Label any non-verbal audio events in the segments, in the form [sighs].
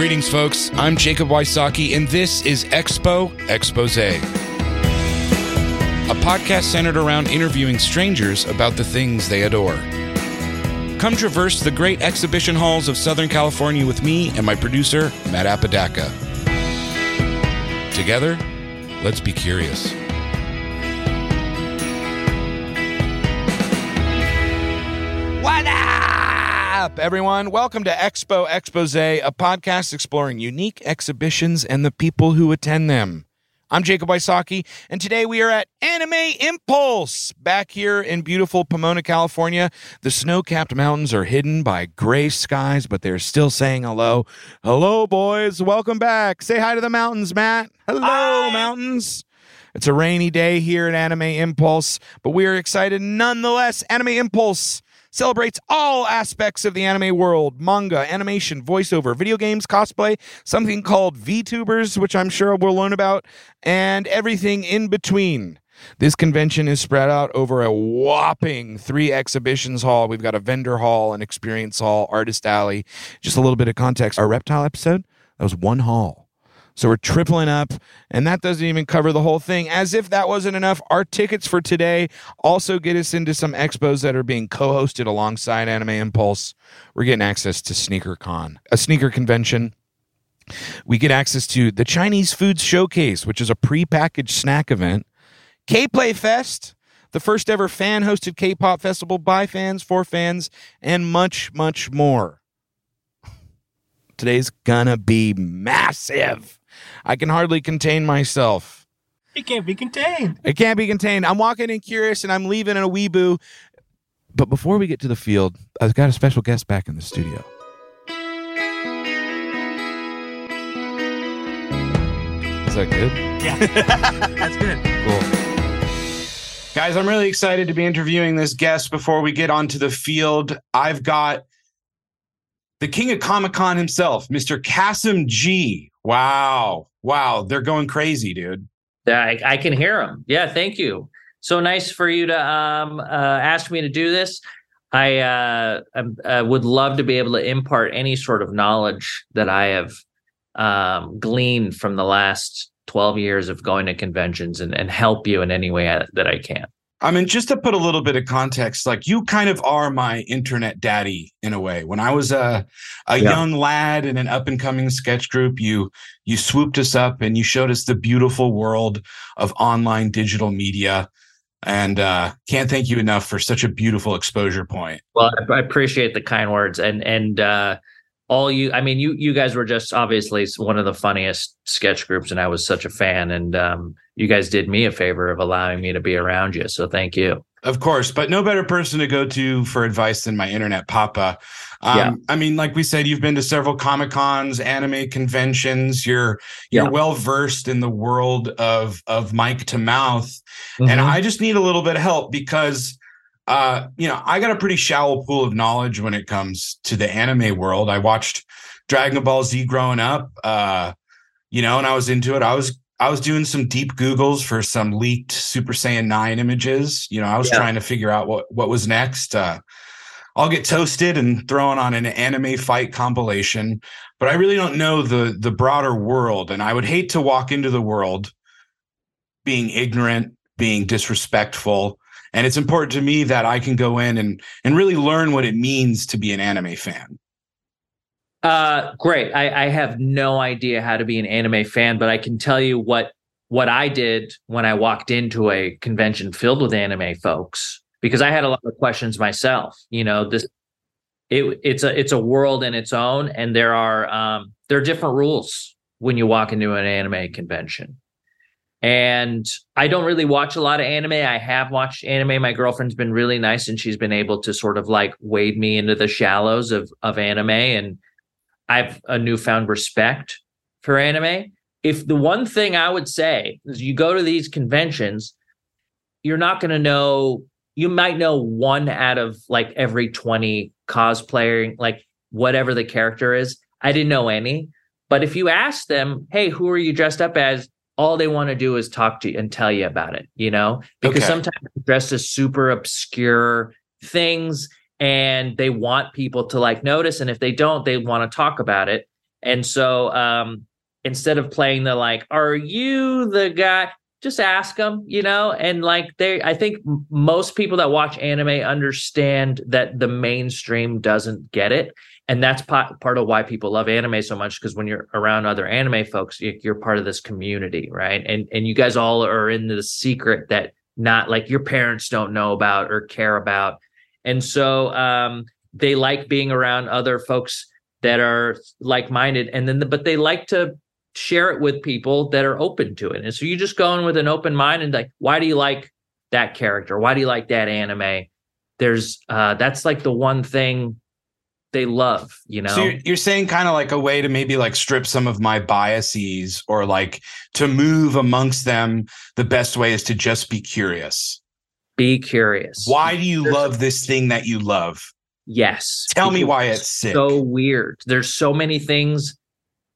Greetings, folks. I'm Jacob Wysocki, and this is Expo Expose, a podcast centered around interviewing strangers about the things they adore. Come traverse the great exhibition halls of Southern California with me and my producer, Matt Apodaca. Together, let's be curious. Up, everyone? Welcome to Expo Expose, a podcast exploring unique exhibitions and the people who attend them. I'm Jacob Wysocki, and today we are at Anime Impulse, back here in beautiful Pomona, California. The snow capped mountains are hidden by gray skies, but they're still saying hello. Hello, boys. Welcome back. Say hi to the mountains, Matt. Hello, Hi. mountains. It's a rainy day here at Anime Impulse, but we are excited nonetheless. Anime Impulse celebrates all aspects of the anime world manga, animation, voiceover, video games, cosplay, something called VTubers, which I'm sure we'll learn about, and everything in between. This convention is spread out over a whopping three exhibitions hall. We've got a vendor hall, an experience hall, artist alley. Just a little bit of context. Our reptile episode, that was one hall. So we're tripling up, and that doesn't even cover the whole thing. As if that wasn't enough, our tickets for today also get us into some expos that are being co hosted alongside Anime Impulse. We're getting access to Sneaker Con, a sneaker convention. We get access to the Chinese Foods Showcase, which is a pre-packaged snack event. K Play Fest, the first ever fan hosted K pop festival by fans, for fans, and much, much more. [sighs] Today's gonna be massive. I can hardly contain myself. It can't be contained. It can't be contained. I'm walking in curious and I'm leaving in a weeboo. But before we get to the field, I've got a special guest back in the studio. Is that good? Yeah. [laughs] That's good. Cool. Guys, I'm really excited to be interviewing this guest before we get onto the field. I've got the king of Comic Con himself, Mr. Kassem G. Wow. Wow. They're going crazy, dude. I, I can hear them. Yeah, thank you. So nice for you to um, uh, ask me to do this. I uh, uh, would love to be able to impart any sort of knowledge that I have um, gleaned from the last 12 years of going to conventions and, and help you in any way that I can. I mean, just to put a little bit of context, like you kind of are my internet daddy in a way. When I was a a Yeah. young lad in an up and coming sketch group, you you swooped us up and you showed us the beautiful world of online digital media. And uh, can't thank you enough for such a beautiful exposure point. Well, I, I appreciate the kind words and and uh, all you. I mean, you you guys were just obviously one of the funniest sketch groups, and I was such a fan. And um, you guys did me a favor of allowing me to be around you. So thank you. Of course, but no better person to go to for advice than my internet papa. Um, Yeah. I mean, like we said, you've been to several comic cons, anime conventions. You're you're Yeah. well versed in the world of of mic to mouth, Mm-hmm. and I just need a little bit of help because, uh, you know, I got a pretty shallow pool of knowledge when it comes to the anime world. I watched Dragon Ball Z growing up, uh, you know, and I was into it. I was I was doing some deep Googles for some leaked Super Saiyan 9 images. You know, I was Yeah. trying to figure out what, what was next. Uh, I'll get toasted and thrown on an anime fight compilation, but I really don't know the the broader world. And I would hate to walk into the world being ignorant, being disrespectful. And it's important to me that I can go in and and really learn what it means to be an anime fan. Uh, great. I, I have no idea how to be an anime fan, but I can tell you what what I did when I walked into a convention filled with anime folks because I had a lot of questions myself. You know, this it it's a it's a world in its own, and there are um there are different rules when you walk into an anime convention. And I don't really watch a lot of anime. I have watched anime. My girlfriend's been really nice and she's been able to sort of like wade me into the shallows of of anime and I've a newfound respect for anime. If the one thing I would say is you go to these conventions, you're not going to know, you might know one out of like every 20 cosplaying, like whatever the character is. I didn't know any. But if you ask them, hey, who are you dressed up as? All they want to do is talk to you and tell you about it, you know? Because Okay. sometimes dressed as super obscure things and they want people to like notice. And if they don't, they want to talk about it. And so um, instead of playing the like, are you the guy? Just ask them, you know, and like they, I think most people that watch anime understand that the mainstream doesn't get it and that's part, part of why people love anime so much because when you're around other anime folks you're part of this community right? And and you guys all are in the secret that not like your parents don't know about or care about. And so um, they like being around other folks that are like-minded and then the, but they like to share it with people that are open to it. And so you just go in with an open mind and like why do you like that character? Why do you like that anime? There's uh that's like the one thing they love you know so you're, you're saying kind of like a way to maybe like strip some of my biases or like to move amongst them the best way is to just be curious. Be curious. Why do you love this thing that you love? Yes. Tell me why it's sick. so weird. There's so many things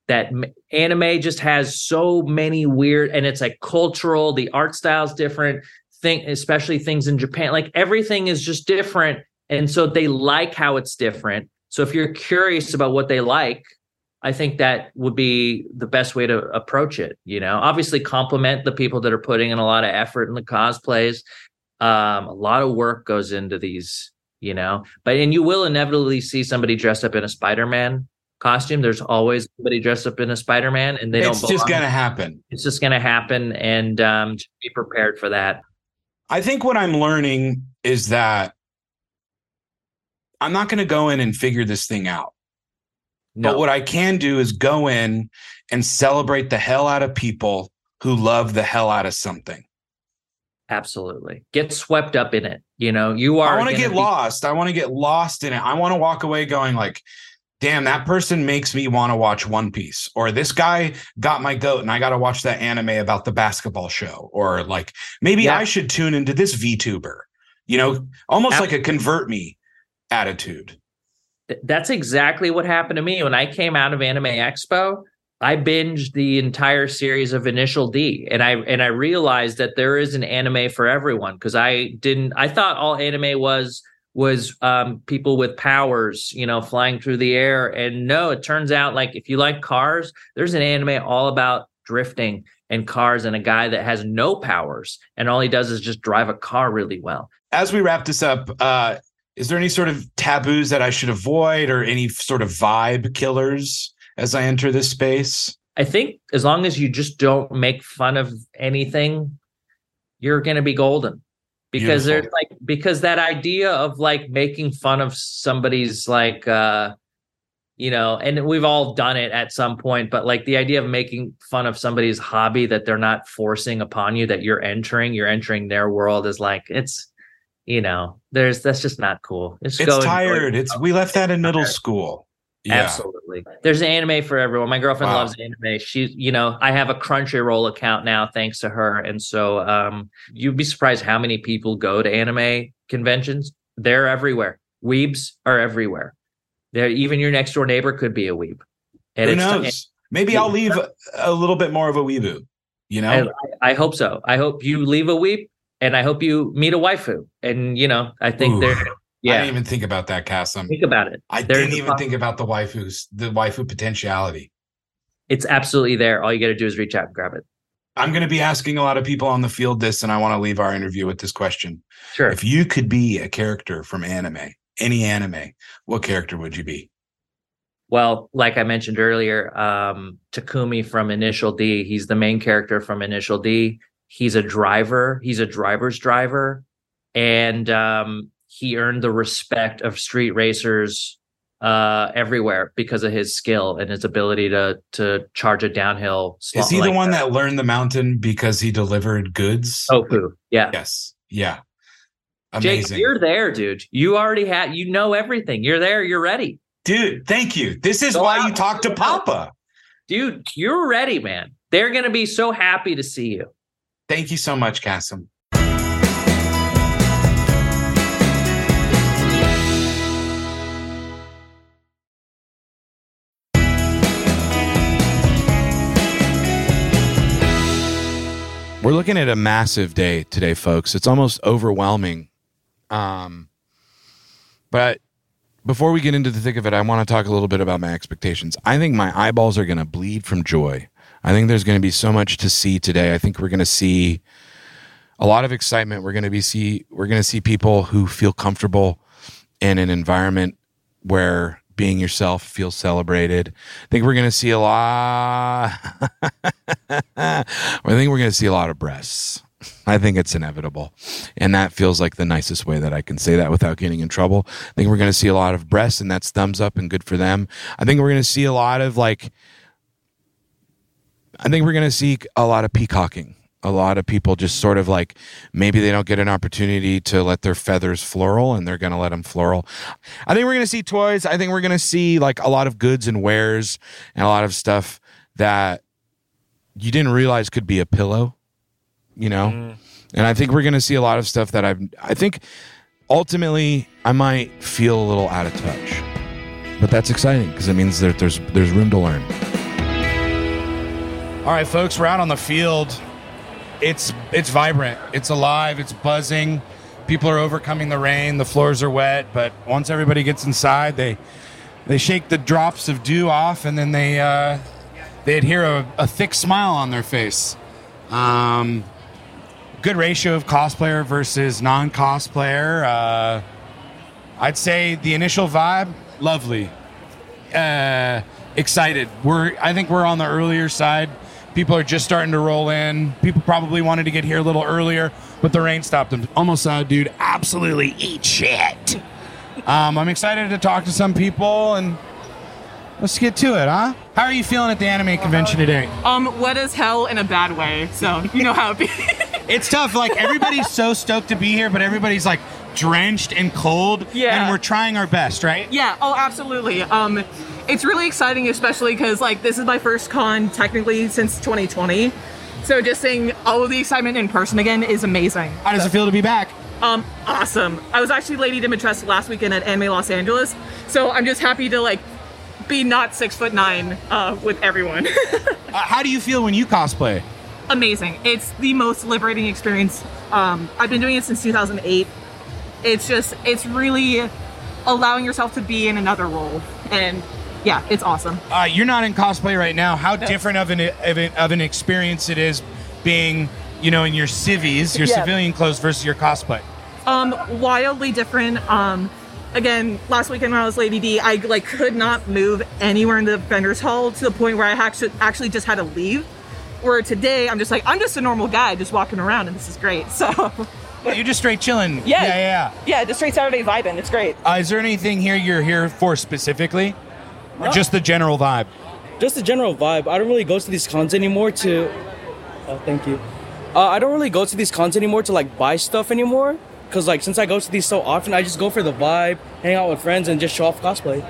that anime just has so many weird and it's like cultural the art style's different thing especially things in japan. Like everything is just different and so they like how it's different so if you're curious about what they like i think that would be the best way to approach it you know obviously compliment the people that are putting in a lot of effort in the cosplays um, a lot of work goes into these you know but and you will inevitably see somebody dressed up in a spider-man costume. There's always somebody dressed up in a Spider Man, and they it's don't. It's just gonna happen. It's just gonna happen, and um, just be prepared for that. I think what I'm learning is that I'm not going to go in and figure this thing out. No. But what I can do is go in and celebrate the hell out of people who love the hell out of something. Absolutely. Get swept up in it. You know, you are I want to get be- lost. I want to get lost in it. I want to walk away going like, damn, that person makes me want to watch One Piece, or this guy got my goat and I got to watch that anime about the basketball show, or like maybe yeah. I should tune into this VTuber, you know, almost like a convert me attitude. That's exactly what happened to me when I came out of Anime Expo. I binged the entire series of Initial D and I and I realized that there is an anime for everyone because I didn't I thought all anime was was um, people with powers, you know, flying through the air. And no, it turns out like if you like cars, there's an anime all about drifting and cars and a guy that has no powers and all he does is just drive a car really well. As we wrap this up, uh, is there any sort of taboos that I should avoid or any sort of vibe killers as I enter this space? I think as long as you just don't make fun of anything, you're going to be golden because Beautiful. there's like because that idea of like making fun of somebody's like uh you know and we've all done it at some point but like the idea of making fun of somebody's hobby that they're not forcing upon you that you're entering you're entering their world is like it's you know there's that's just not cool it's, it's tired it's we left that in middle school yeah. Absolutely. There's an anime for everyone. My girlfriend wow. loves anime. She's, you know, I have a Crunchyroll account now thanks to her. And so um, you'd be surprised how many people go to anime conventions. They're everywhere. Weebs are everywhere. They're, even your next door neighbor could be a weeb. And Who knows? Maybe I'll leave a little bit more of a weeboo. You know, I, I, hope so. I hope you leave a weeb, and I hope you meet a waifu. And you know, I think Ooh. they're yeah. I didn't even think about that, Kassem. Think about it. I There's didn't even think about the waifus, the waifu potentiality. It's absolutely there. All you got to do is reach out and grab it. I'm going to be asking a lot of people on the field this, and I want to leave our interview with this question. Sure. If you could be a character from anime, any anime, what character would you be? Well, like I mentioned earlier, um, Takumi from Initial D, he's the main character from Initial D. He's a driver. He's a driver's driver, and um, he earned the respect of street racers uh, everywhere because of his skill and his ability to to charge a downhill. Is he like the one that. that. learned the mountain because he delivered goods? Tofu. Yeah. Yes. Yeah. Amazing. Jake, you're there, dude. You already had. You know everything. You're there. You're ready. Dude, thank you. This is Go why out. you talk to Papa. Dude, you're ready, man. They're gonna be so happy to see you. Thank you so much, Kassem. We're looking at a massive day today, folks. It's almost overwhelming. Um, but before we get into the thick of it, I want to talk a little bit about my expectations. I think my eyeballs are going to bleed from joy. I think there's going to be so much to see today. I think we're going to see a lot of excitement. We're going to be see we're going to see people who feel comfortable in an environment where being yourself feels celebrated. I think we're going to see a lot. [laughs] I think we're going to see a lot of breasts. I think it's inevitable. And that feels like the nicest way that I can say that without getting in trouble. I think we're going to see a lot of breasts, and that's thumbs up and good for them. I think we're going to see a lot of like, I think we're going to see a lot of peacocking. A lot of people just sort of like maybe they don't get an opportunity to let their feathers floral and they're going to let them floral. I think we're going to see toys. I think we're going to see like a lot of goods and wares and a lot of stuff that you didn't realize could be a pillow you know mm. and i think we're going to see a lot of stuff that i've i think ultimately i might feel a little out of touch but that's exciting because it means that there's there's room to learn all right folks we're out on the field it's it's vibrant it's alive it's buzzing people are overcoming the rain the floors are wet but once everybody gets inside they they shake the drops of dew off and then they uh they adhere a, a thick smile on their face um good ratio of cosplayer versus non-cosplayer. Uh, I'd say the initial vibe, lovely. Uh, excited. We're I think we're on the earlier side. People are just starting to roll in. People probably wanted to get here a little earlier, but the rain stopped them. Almost saw a dude absolutely eat shit. Um, I'm excited to talk to some people and let's get to it, huh? How are you feeling at the anime convention today? Um, wet as hell in a bad way. So you know how it be. It's tough. Like everybody's so stoked to be here, but everybody's like drenched and cold. Yeah. And we're trying our best, right? yeah. Oh, absolutely. Um, it's really exciting, especially because like this is my first con technically since 2020. So just seeing all of the excitement in person again is amazing. How does it feel to be back? Um, awesome. I was actually Lady Dimitrescu last weekend at Anime Los Angeles, so I'm just happy to like be not six foot nine uh, with everyone. [laughs] Uh, how do you feel when you cosplay? amazing. It's the most liberating experience. Um, I've been doing it since 2008. It's just, it's really allowing yourself to be in another role. And yeah, it's awesome. Uh, you're not in cosplay right now. How different of an, of an of an experience it is being, you know, in your civvies, your Yeah. civilian clothes versus your cosplay. Um, wildly different. Um, again, last weekend when I was Lady D, I like could not move anywhere in the vendors hall to the point where I actually actually just had to leave. Where today I'm just like I'm just a normal guy just walking around and this is great. [laughs] So You're just straight chilling. Yeah. Yeah, yeah. yeah, just straight Saturday vibing. It's great. Uh, is there anything here you're here for specifically? Or just the general vibe? just the general vibe. I don't really go to these cons anymore to. Oh, thank you. Uh, I don't really go to these cons anymore to like buy stuff anymore. Cause like since I go to these so often, I just go for the vibe, hang out with friends, and just show off cosplay.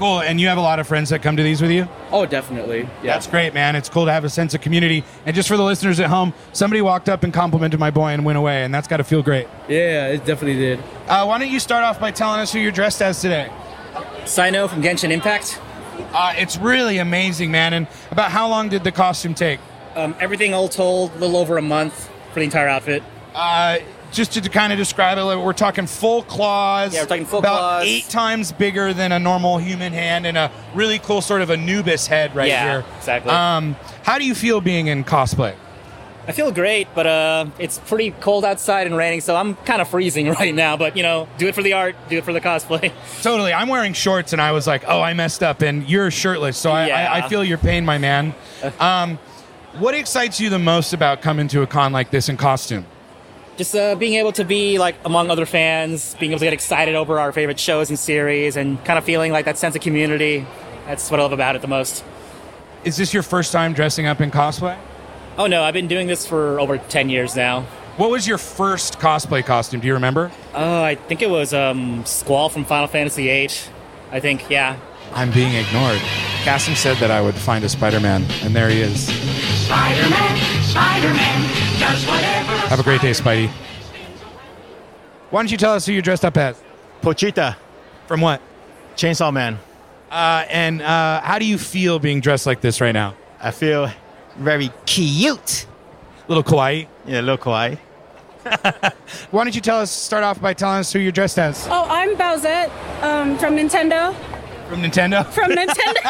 Cool. And you have a lot of friends that come to these with you? Oh, definitely. Yeah. That's great, man. It's cool to have a sense of community. And just for the listeners at home, somebody walked up and complimented my boy and went away, and that's got to feel great. yeah, it definitely did. Uh, why don't you start off by telling us who you're dressed as today? Cyno from Genshin Impact. Uh, it's really amazing, man. And about how long did the costume take? Um, everything all told, a little over a month for the entire outfit. Uh, just to, kind of describe it, we're talking full claws. Yeah, we're talking full about claws. eight times bigger than a normal human hand, and a really cool sort of Anubis head right Yeah, here. exactly. Um, how do you feel being in cosplay? I feel great, but uh, it's pretty cold outside and raining, so I'm kind of freezing [laughs] right now. But you know, do it for the art, do it for the cosplay. [laughs] Totally. I'm wearing shorts, and I was like, "Oh, I messed up," and you're shirtless, so I, Yeah. I, I feel your pain, my man. [laughs] Um, what excites you the most about coming to a con like this in costume? Just uh, being able to be like among other fans, being able to get excited over our favorite shows and series, and kind of feeling like that sense of community. That's what I love about it the most. Is this your first time dressing up in cosplay? Oh no, I've been doing this for over ten years now. What was your first cosplay costume? Do you remember? Oh, I think it was um, Squall from Final Fantasy VIII. I think, yeah. I'm being ignored. Kassem said that I would find a Spider-Man, and there he is. Spider-Man, Spider-Man, does whatever. Have a great day, Spidey. Why don't you tell us who you're dressed up as? Pochita, From what? Chainsaw Man. Uh, and uh, how do you feel being dressed like this right now? I feel very cute. little kawaii. Yeah, a little kawaii. [laughs] Why don't you tell us, start off by telling us who you're dressed as? Oh, I'm Bowsette. um, from Nintendo. From Nintendo? From Nintendo.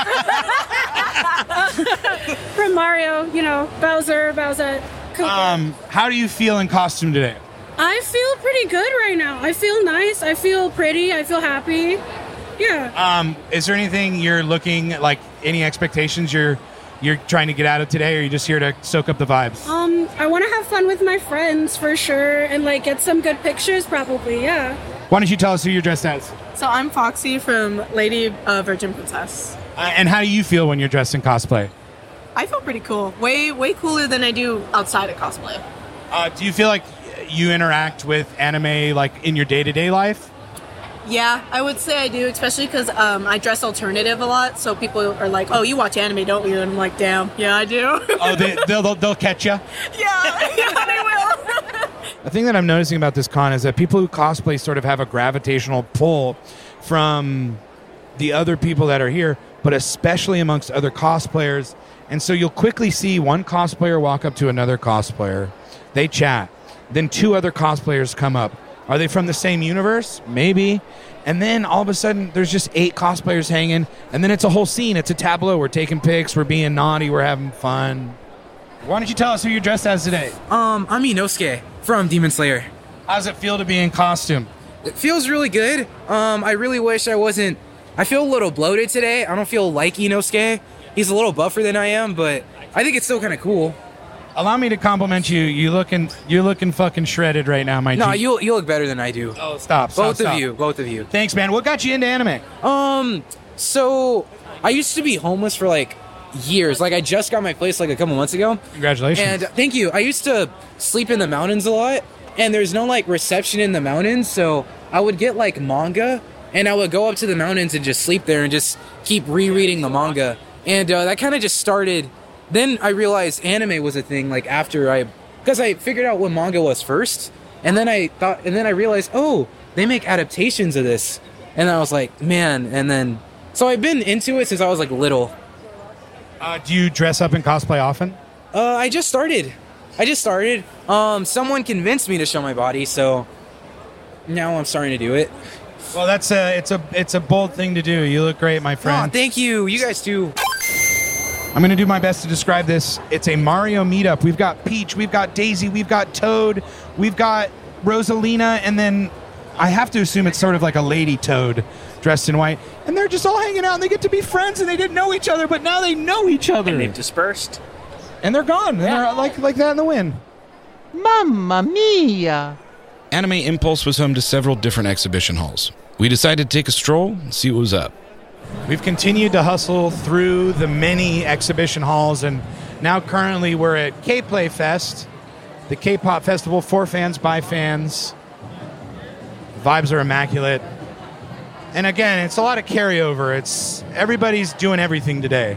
[laughs] [laughs] from Mario, you know, Bowser, Bowser. Koopa. Um, how do you feel in costume today? I feel pretty good right now. I feel nice. I feel pretty. I feel happy. Yeah. Um, is there anything you're looking like any expectations you're you're trying to get out of today, or are you just here to soak up the vibes? Um, I want to have fun with my friends for sure, and like get some good pictures, probably. Yeah. Why don't you tell us who you're dressed as? So I'm Foxy from Lady uh, Virgin Princess. Uh, and how do you feel when you're dressed in cosplay? I feel pretty cool. Way way cooler than I do outside of cosplay. Uh, do you feel like you interact with anime like in your day to day life? Yeah, I would say I do, especially because um, I dress alternative a lot. So people are like, "Oh, you watch anime, don't you?" And I'm like, "Damn, yeah, I do." Oh, they, they'll, they'll they'll catch you. [laughs] yeah, [laughs] yeah, they will. [laughs] The thing that I'm noticing about this con is that people who cosplay sort of have a gravitational pull from the other people that are here, but especially amongst other cosplayers. And so you'll quickly see one cosplayer walk up to another cosplayer, they chat, then two other cosplayers come up. Are they from the same universe? Maybe. And then all of a sudden, there's just eight cosplayers hanging, and then it's a whole scene. It's a tableau. We're taking pics, we're being naughty, we're having fun. Why don't you tell us who you're dressed as today? Um, I'm Inosuke from Demon Slayer. How does it feel to be in costume? It feels really good. Um, I really wish I wasn't. I feel a little bloated today. I don't feel like Inosuke. He's a little buffer than I am, but I think it's still kind of cool. Allow me to compliment you. You looking, you're looking fucking shredded right now, my dude. No, G. you you look better than I do. Oh, stop, stop, both stop. of you, both of you. Thanks, man. What got you into anime? Um, so I used to be homeless for like years. Like I just got my place like a couple months ago. Congratulations. And thank you. I used to sleep in the mountains a lot, and there's no like reception in the mountains, so I would get like manga, and I would go up to the mountains and just sleep there and just keep rereading the manga, and uh, that kind of just started. Then I realized anime was a thing. Like after I, because I figured out what manga was first, and then I thought, and then I realized, oh, they make adaptations of this, and I was like, man, and then so I've been into it since I was like little. Uh, do you dress up in cosplay often? Uh, I just started. I just started. Um, someone convinced me to show my body, so now I'm starting to do it. Well, that's a, it's a, it's a bold thing to do. You look great, my Oh, friend. thank you. You guys too. I'm going to do my best to describe this. It's a Mario meetup. We've got Peach, we've got Daisy, we've got Toad, we've got Rosalina, and then I have to assume it's sort of like a lady Toad dressed in white. And they're just all hanging out and they get to be friends and they didn't know each other, but now they know each other. And they've dispersed. And they're gone. And they're like, like that in the wind. Mamma mia! Anime Impulse was home to several different exhibition halls. We decided to take a stroll and see what was up. We've continued to hustle through the many exhibition halls, and now currently we're at K Play Fest, the K pop festival for fans by fans. Vibes are immaculate. And again, it's a lot of carryover. It's everybody's doing everything today.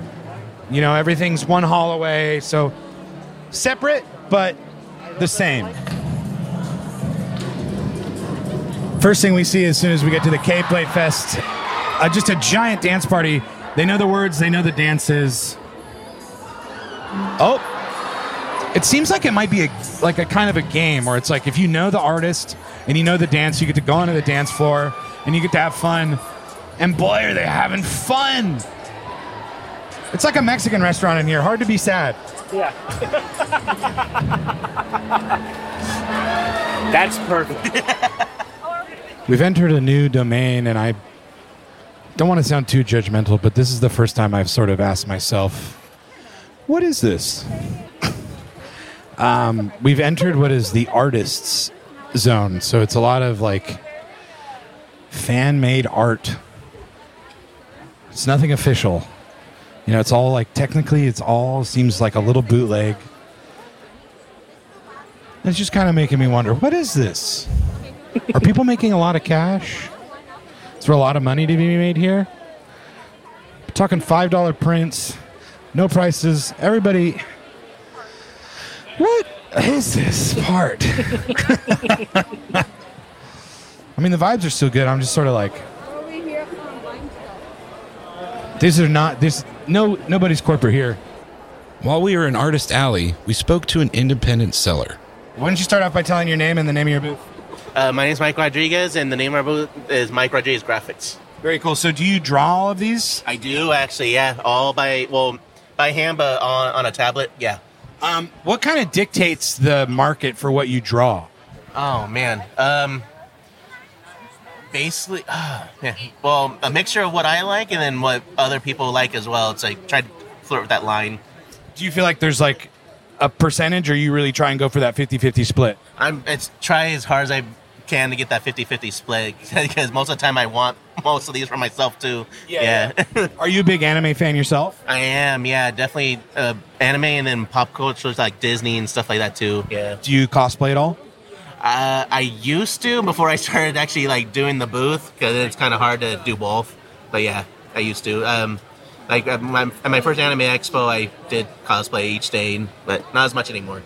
You know, everything's one hall away, so separate but the same. First thing we see as soon as we get to the K Play Fest, uh, just a giant dance party. They know the words, they know the dances. Oh, it seems like it might be a, like a kind of a game where it's like if you know the artist and you know the dance, you get to go onto the dance floor and you get to have fun. And boy, are they having fun! It's like a Mexican restaurant in here. Hard to be sad. Yeah. [laughs] That's perfect. We've entered a new domain, and I don't want to sound too judgmental, but this is the first time I've sort of asked myself, what is this? [laughs] um, we've entered what is the artists zone. So it's a lot of like fan made art. It's nothing official. You know, it's all like technically, it's all seems like a little bootleg. It's just kind of making me wonder what is this? Are people making a lot of cash? Is there a lot of money to be made here? We're talking five dollar prints, no prices. Everybody, what is this part? [laughs] I mean, the vibes are still good. I'm just sort of like, these are not. This no nobody's corporate here. While we were in Artist Alley, we spoke to an independent seller. Why don't you start off by telling your name and the name of your booth? Uh, my name is Mike Rodriguez, and the name of our booth is Mike Rodriguez Graphics. Very cool. So, do you draw all of these? I do actually, yeah. All by well, by hand, but on on a tablet. Yeah. Um, what kind of dictates the market for what you draw? Oh man. Um. Basically, ah, [sighs] yeah. Well, a mixture of what I like and then what other people like as well. It's like try to flirt with that line. Do you feel like there's like a percentage, or you really try and go for that 50-50 split? I'm it's try as hard as I can to get that 50-50 split [laughs] because most of the time I want most of these for myself too. Yeah. yeah [laughs] Are you a big anime fan yourself? I am, yeah, definitely uh, anime and then pop culture like Disney and stuff like that too. Yeah. Do you cosplay at all? Uh, I used to before I [laughs] started actually like doing the booth because it's kind of hard to do both. But yeah, I used to. Um, like at my, at my first anime expo, I did cosplay each day, but not as much anymore.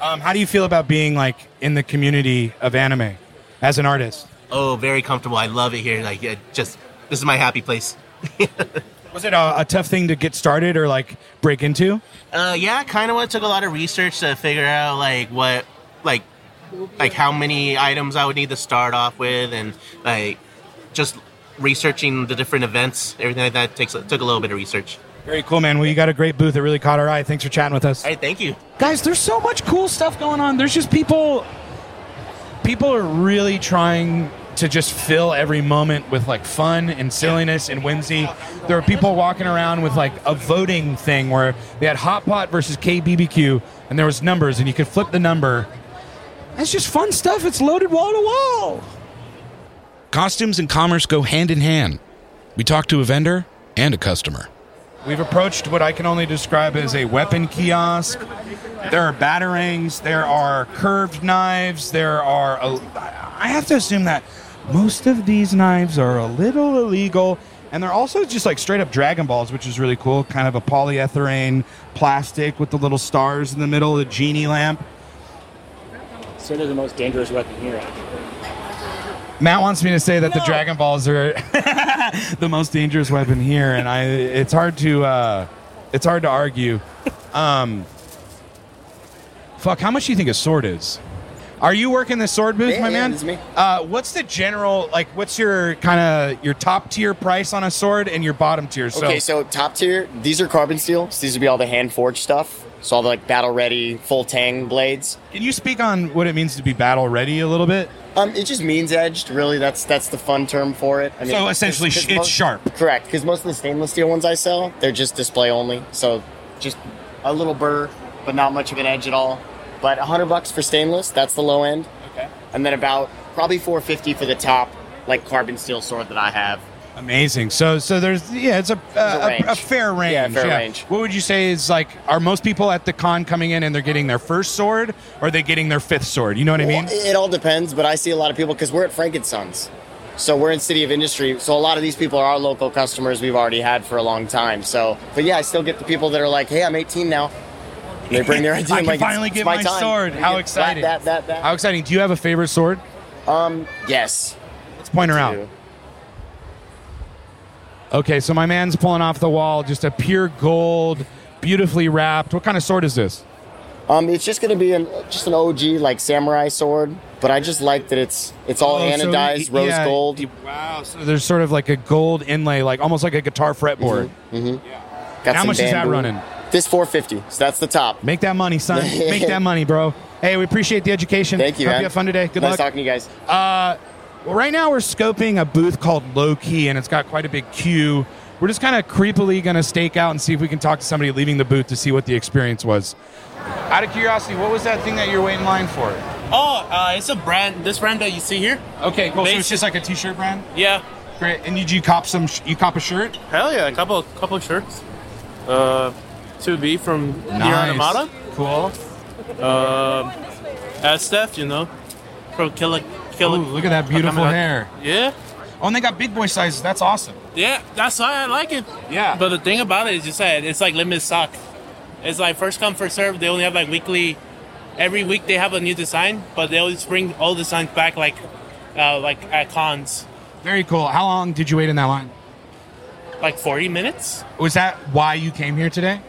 Um, how do you feel about being like in the community of anime as an artist? Oh, very comfortable. I love it here. Like, it just this is my happy place. [laughs] Was it a, a tough thing to get started or like break into? Uh, yeah, kind of. It took a lot of research to figure out like what, like, like how many items I would need to start off with, and like just researching the different events, everything like that takes took a little bit of research. Very cool, man. Well, you got a great booth. that really caught our eye. Thanks for chatting with us. Hey, thank you. Guys, there's so much cool stuff going on. There's just people people are really trying to just fill every moment with like fun and silliness and whimsy. There are people walking around with like a voting thing where they had Hot Pot versus KBBQ and there was numbers and you could flip the number. That's just fun stuff. It's loaded wall to wall. Costumes and commerce go hand in hand. We talk to a vendor and a customer. We've approached what I can only describe as a weapon kiosk. There are batarangs, there are curved knives, there are. A, I have to assume that most of these knives are a little illegal, and they're also just like straight up Dragon Balls, which is really cool. Kind of a polyethylene plastic with the little stars in the middle, the genie lamp. So they're the most dangerous weapon here. Matt wants me to say that the Dragon Balls are [laughs] the most dangerous weapon here, and I it's hard to uh, it's hard to argue. Um, fuck, how much do you think a sword is? Are you working the sword booth, Yeah, my yeah, man? me. Uh, what's the general like? What's your kind of your top tier price on a sword and your bottom tier? So, okay, so top tier, these are carbon steel. So these would be all the hand forged stuff. So all the like battle ready, full tang blades. can you speak on what it means to be battle ready a little bit? Um, it just means edged. Really, that's that's the fun term for it. I mean, So essentially 'cause- 'cause it's most- sharp. Correct, because most of the stainless steel ones I sell, they're just display only. So just a little burr, but not much of an edge at all. But hundred bucks for stainless, that's the low end. Okay. And then about probably four fifty for the top, like carbon steel sword that I have. Amazing. So, so there's yeah, it's a a uh, a, range. a fair range. Yeah, fair range. What would you say is like? Are most people at the con coming in and they're getting their first sword, or are they getting their fifth sword? You know what I mean? It all depends, but I see a lot of people because we're at Frankensons. So we're in City of Industry. So a lot of these people are our local customers we've already had for a long time. So, but yeah, I still get the people that are like, "Hey, I'm 18 now." And they bring their ID. [laughs] I can like, finally it's get my, time." sword. How exciting! That, that, that, How exciting! Do you have a favorite sword? Um, yes. Let's point her out. Okay, so my man's pulling off the wall just a pure gold, beautifully wrapped. What kind of sword is this? Um, it's just gonna be an just an OG like samurai sword, but I just like that it's it's all Oh, so anodized rose yeah, gold. Wow! So there's sort of like a gold inlay, like almost like a guitar fretboard. Mm-hmm. How much is that running? This 450. So that's the top. Make that money, son. Make that [laughs] money, bro. Hey, we appreciate the education. Thank you. Hope man. you have fun today. Good nice luck. talking to you guys. Uh, well, right now we're scoping a booth called Low Key, and it's got quite a big queue. We're just kind of creepily going to stake out and see if we can talk to somebody leaving the booth to see what the experience was. Out of curiosity, what was that thing that you're waiting in line for? Oh, uh, it's a brand. This brand that you see here. Okay, cool. So it's just like a t-shirt brand. Yeah. Great. And did you cop some? Sh- you cop a shirt? Hell yeah, a couple couple of shirts. Uh, to be from here Nice. on Amada. Cool. Uh, as Steph, you know, from Killer Killer. Ooh, look at that beautiful Kamada. hair. Yeah. Oh, and they got big boy sizes. That's awesome. Yeah, that's why I like it. Yeah. But the thing about it is you said it's like limited stock. It's like first come first serve. They only have like weekly. Every week they have a new design, but they always bring old designs back like, uh, like at cons. Very cool. How long did you wait in that line? Like forty minutes. Was that why you came here today?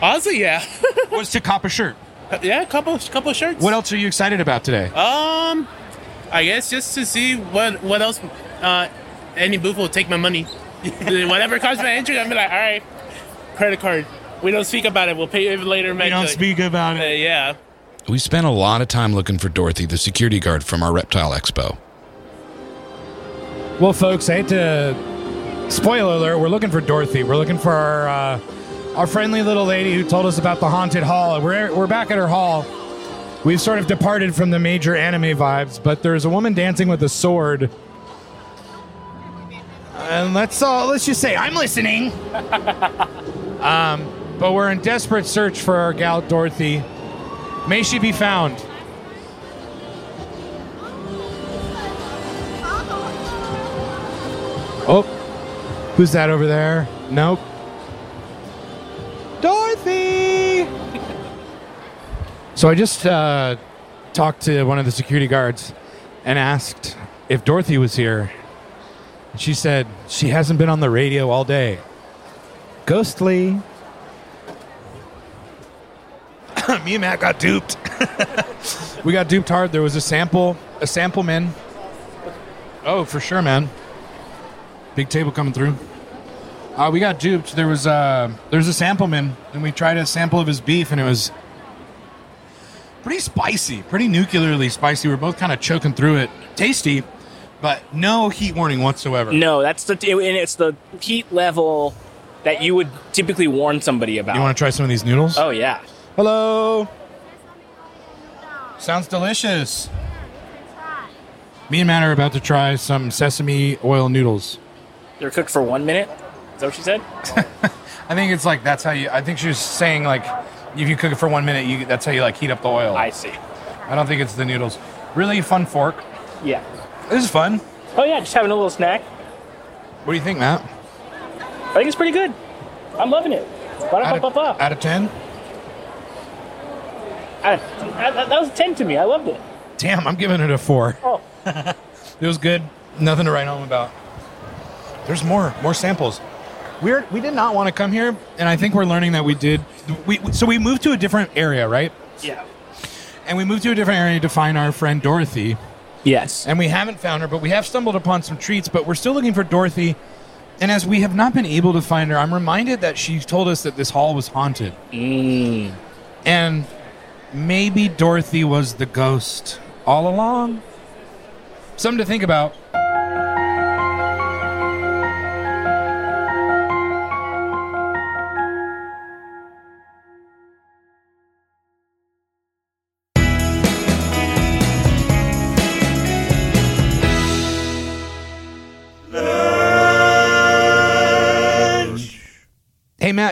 Honestly, yeah. [laughs] was to cop a shirt. Yeah, a couple couple shirts. What else are you excited about today? Um, I guess just to see what what else uh, any booth will take my money. [laughs] Whatever comes my entry, I'm be like, all right, credit card. We don't speak about it. We'll pay you later. We don't speak about it. yeah. We spent a lot of time looking for Dorothy, the security guard from our reptile expo. Well, folks, I hate to spoiler alert. We're looking for Dorothy. We're looking for our uh, our friendly little lady who told us about the haunted hall. We're we're back at her hall. We've sort of departed from the major anime vibes, but there's a woman dancing with a sword. And let's uh, let's just say I'm listening. [laughs] um, but we're in desperate search for our gal Dorothy. May she be found. Oh, who's that over there? Nope. Dorothy! So I just uh, talked to one of the security guards and asked if Dorothy was here. She said she hasn't been on the radio all day. Ghostly. [coughs] Me and Matt got duped. [laughs] we got duped hard. There was a sample, a sample man. Oh, for sure, man. Big table coming through. Uh, we got duped. There was uh, there was a sample man, and we tried a sample of his beef, and it was pretty spicy, pretty nuclearly spicy. We are both kind of choking through it. Tasty, but no heat warning whatsoever. No, that's the and it's the heat level that you would typically warn somebody about. You want to try some of these noodles? Oh yeah. Hello. Sounds delicious. Me and Matt are about to try some sesame oil noodles. They're cooked for one minute. Is that what she said? [laughs] I think it's like that's how you. I think she was saying like, if you cook it for one minute, you that's how you like heat up the oil. I see. I don't think it's the noodles. Really fun fork. Yeah. This is fun. Oh yeah, just having a little snack. What do you think, Matt? I think it's pretty good. I'm loving it. Out of, out of ten. I, I, that was a ten to me. I loved it. Damn, I'm giving it a four. Oh. [laughs] It was good. Nothing to write home about. There's more, more samples. We're we did not want to come here, and I think we're learning that we did. We so we moved to a different area, right? Yeah. And we moved to a different area to find our friend Dorothy. Yes. And we haven't found her, but we have stumbled upon some treats. But we're still looking for Dorothy. And as we have not been able to find her, I'm reminded that she told us that this hall was haunted. Mm. And maybe Dorothy was the ghost all along. Something to think about.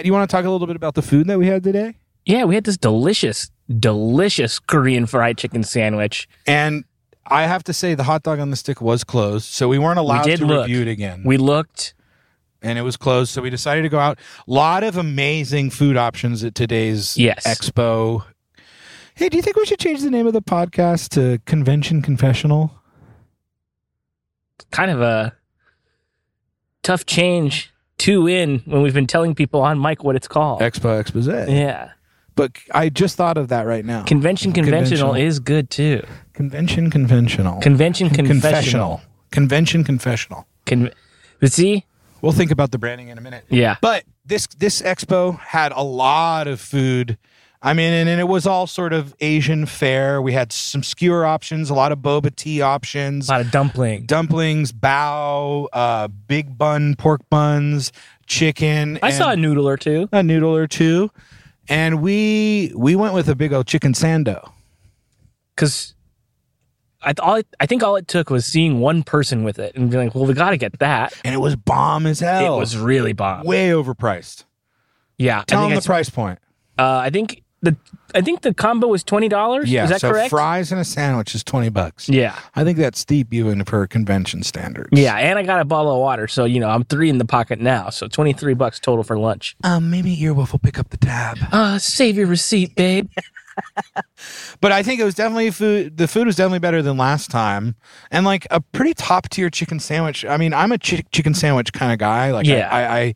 Matt, you want to talk a little bit about the food that we had today? Yeah, we had this delicious, delicious Korean fried chicken sandwich. And I have to say, the hot dog on the stick was closed, so we weren't allowed did to look. review it again. We looked. and it was closed, so we decided to go out. A lot of amazing food options at today's Yes. expo. Hey, do you think we should change the name of the podcast to Convention Confessional? Kind of a tough change. Two in when we've been telling people on mic what it's called. Expo Expose. Yeah. But I just thought of that right now. Convention conventional is good too. Convention Conventional. Convention Con- confessional. Convention Confessional. Con- but see, We'll think about the branding in a minute. yeah. But this this expo had a lot of food. I mean, and, and it was all sort of Asian fare. We had some skewer options, a lot of boba tea options, a lot of dumpling, dumplings, bao, uh, big bun pork buns, chicken. I saw a noodle or two. a noodle or two, and we we went with a big old chicken sando. because I, th- all it, I think all it took was seeing one person with it and being like, well, we got to get that. And it was bomb as hell. It was really bomb. way overpriced. Yeah. Tell them the price point. Uh, I think the I think the combo was twenty dollars. Yeah, Is that so correct? fries and a sandwich is twenty bucks. yeah. I think that's steep even for convention standards. Yeah, and I got a bottle of water, so you know I'm three in the pocket now. So twenty three bucks total for lunch. Um, maybe Earwolf will pick up the tab. Uh, save your receipt, babe. [laughs] But I think it was definitely food. The food was definitely better than last time, and like a pretty top tier chicken sandwich. I mean, I'm a chi- chicken sandwich kind of guy. Like, Yeah. I, I, I,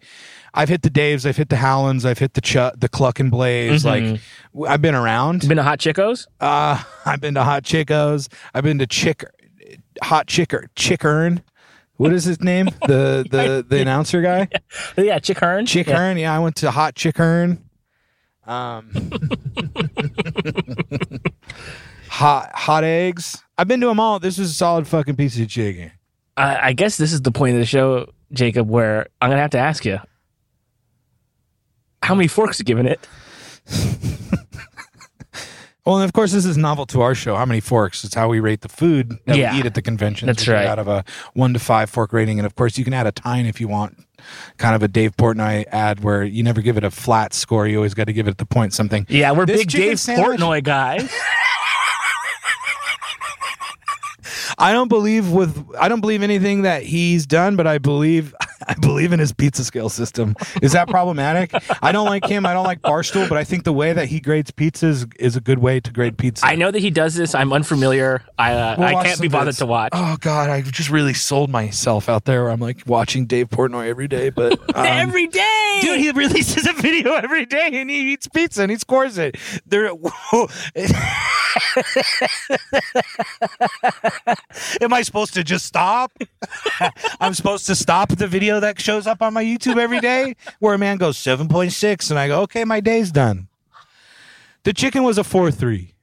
I've hit the Daves, I've hit the Howlands, I've hit the Ch- the Cluck and Blaze. Mhm. Like, I've been around. Been to Hot Chicos? Uh, [laughs] I've been to Hot Chicos. I've been to Chick, Hot Chicker, Chickern. What is his name? [laughs] The the the announcer guy. [laughs] yeah, Chick Hearn. Chick Yeah. Yeah, I went to Hot Chick Hearn. Um, hot hot eggs. I've been to them all. This is a solid fucking piece of chicken. I, I guess this is the point of the show, Jacob, where I'm gonna have to ask you, how many forks you giving it? Well, and of course, this is novel to our show. How many forks? It's how we rate the food that Yeah. we eat at the convention. That's right. Out of a one to five fork rating, and of course, you can add a tine if you want. Kind of a Dave Portnoy ad where you never give it a flat score. You always got to give it the point something. Yeah, we're This big Dave sandwich- Portnoy guys. [laughs] I don't believe with I don't believe anything that he's done, but I believe I believe in his pizza scale system. Is that problematic? I don't like him. I don't like Barstool, but I think the way that he grades pizzas is a good way to grade pizza. I know that he does this. I'm unfamiliar. I uh, We'll I can't be bothered bits. to watch. Oh God, I've just really sold myself out there. I'm like watching Dave Portnoy every day, but [laughs] um, every day, dude, he releases a video every day and he eats pizza and he scores it. There, [laughs] [laughs] am I supposed to just stop? [laughs] I'm supposed to stop the video that shows up on my YouTube every day where a man goes seven point six, and I go, okay, my day's done. The chicken was a four three.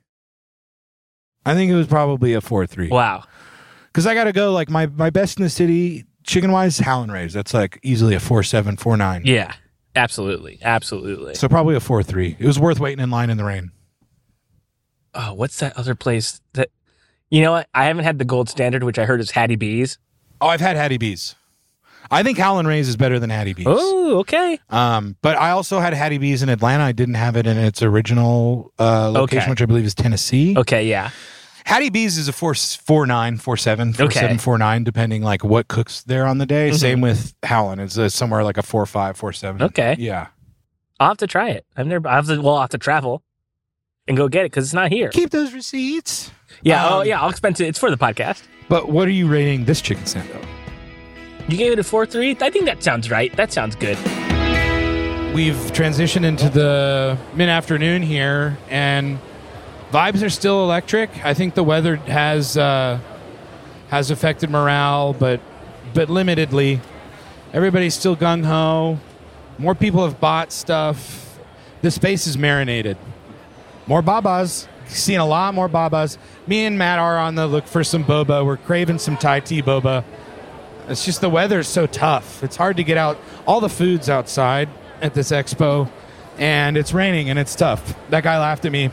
I think it was probably a four three. Wow. Because I got to go like my my best in the city chicken wise, Howlin' Rays. That's like easily a four seven, four nine. Yeah, absolutely, absolutely. So probably a four three. It was worth waiting in line in the rain. Oh, what's that other place that? You know what? I haven't had the gold standard, which I heard is Hattie B's. Oh, I've had Hattie B's. I think Howlin' Rays is better than Hattie B's. Oh, okay. Um, but I also had Hattie B's in Atlanta. I didn't have it in its original uh, location, Okay. which I believe is Tennessee. Okay, yeah. Hattie B's is a four four nine, four seven, four Okay. seven, four nine, depending like what cooks there on the day. Mhm. Same with Howlin'. It's uh, somewhere like a four five, four seven. Okay. Yeah. I'll have to try it. I've never. I have to. Well, I'll have to travel and go get it because it's not here. Keep those receipts. Yeah. oh, Um, yeah. I'll expense it. It's for the podcast. But what are you rating this chicken sando? You gave it a four three. I think that sounds right. That sounds good. We've transitioned into the mid afternoon here, and vibes are still electric. I think the weather has uh, has affected morale, but but limitedly. Everybody's still gung ho. More people have bought stuff. The space is marinated. More babas. Seeing a lot more babas. Me and Matt are on the look for some boba. We're craving some Thai tea boba. It's just the weather's so tough. It's hard to get out. All the food's outside at this expo, and it's raining and it's tough. That guy laughed at me.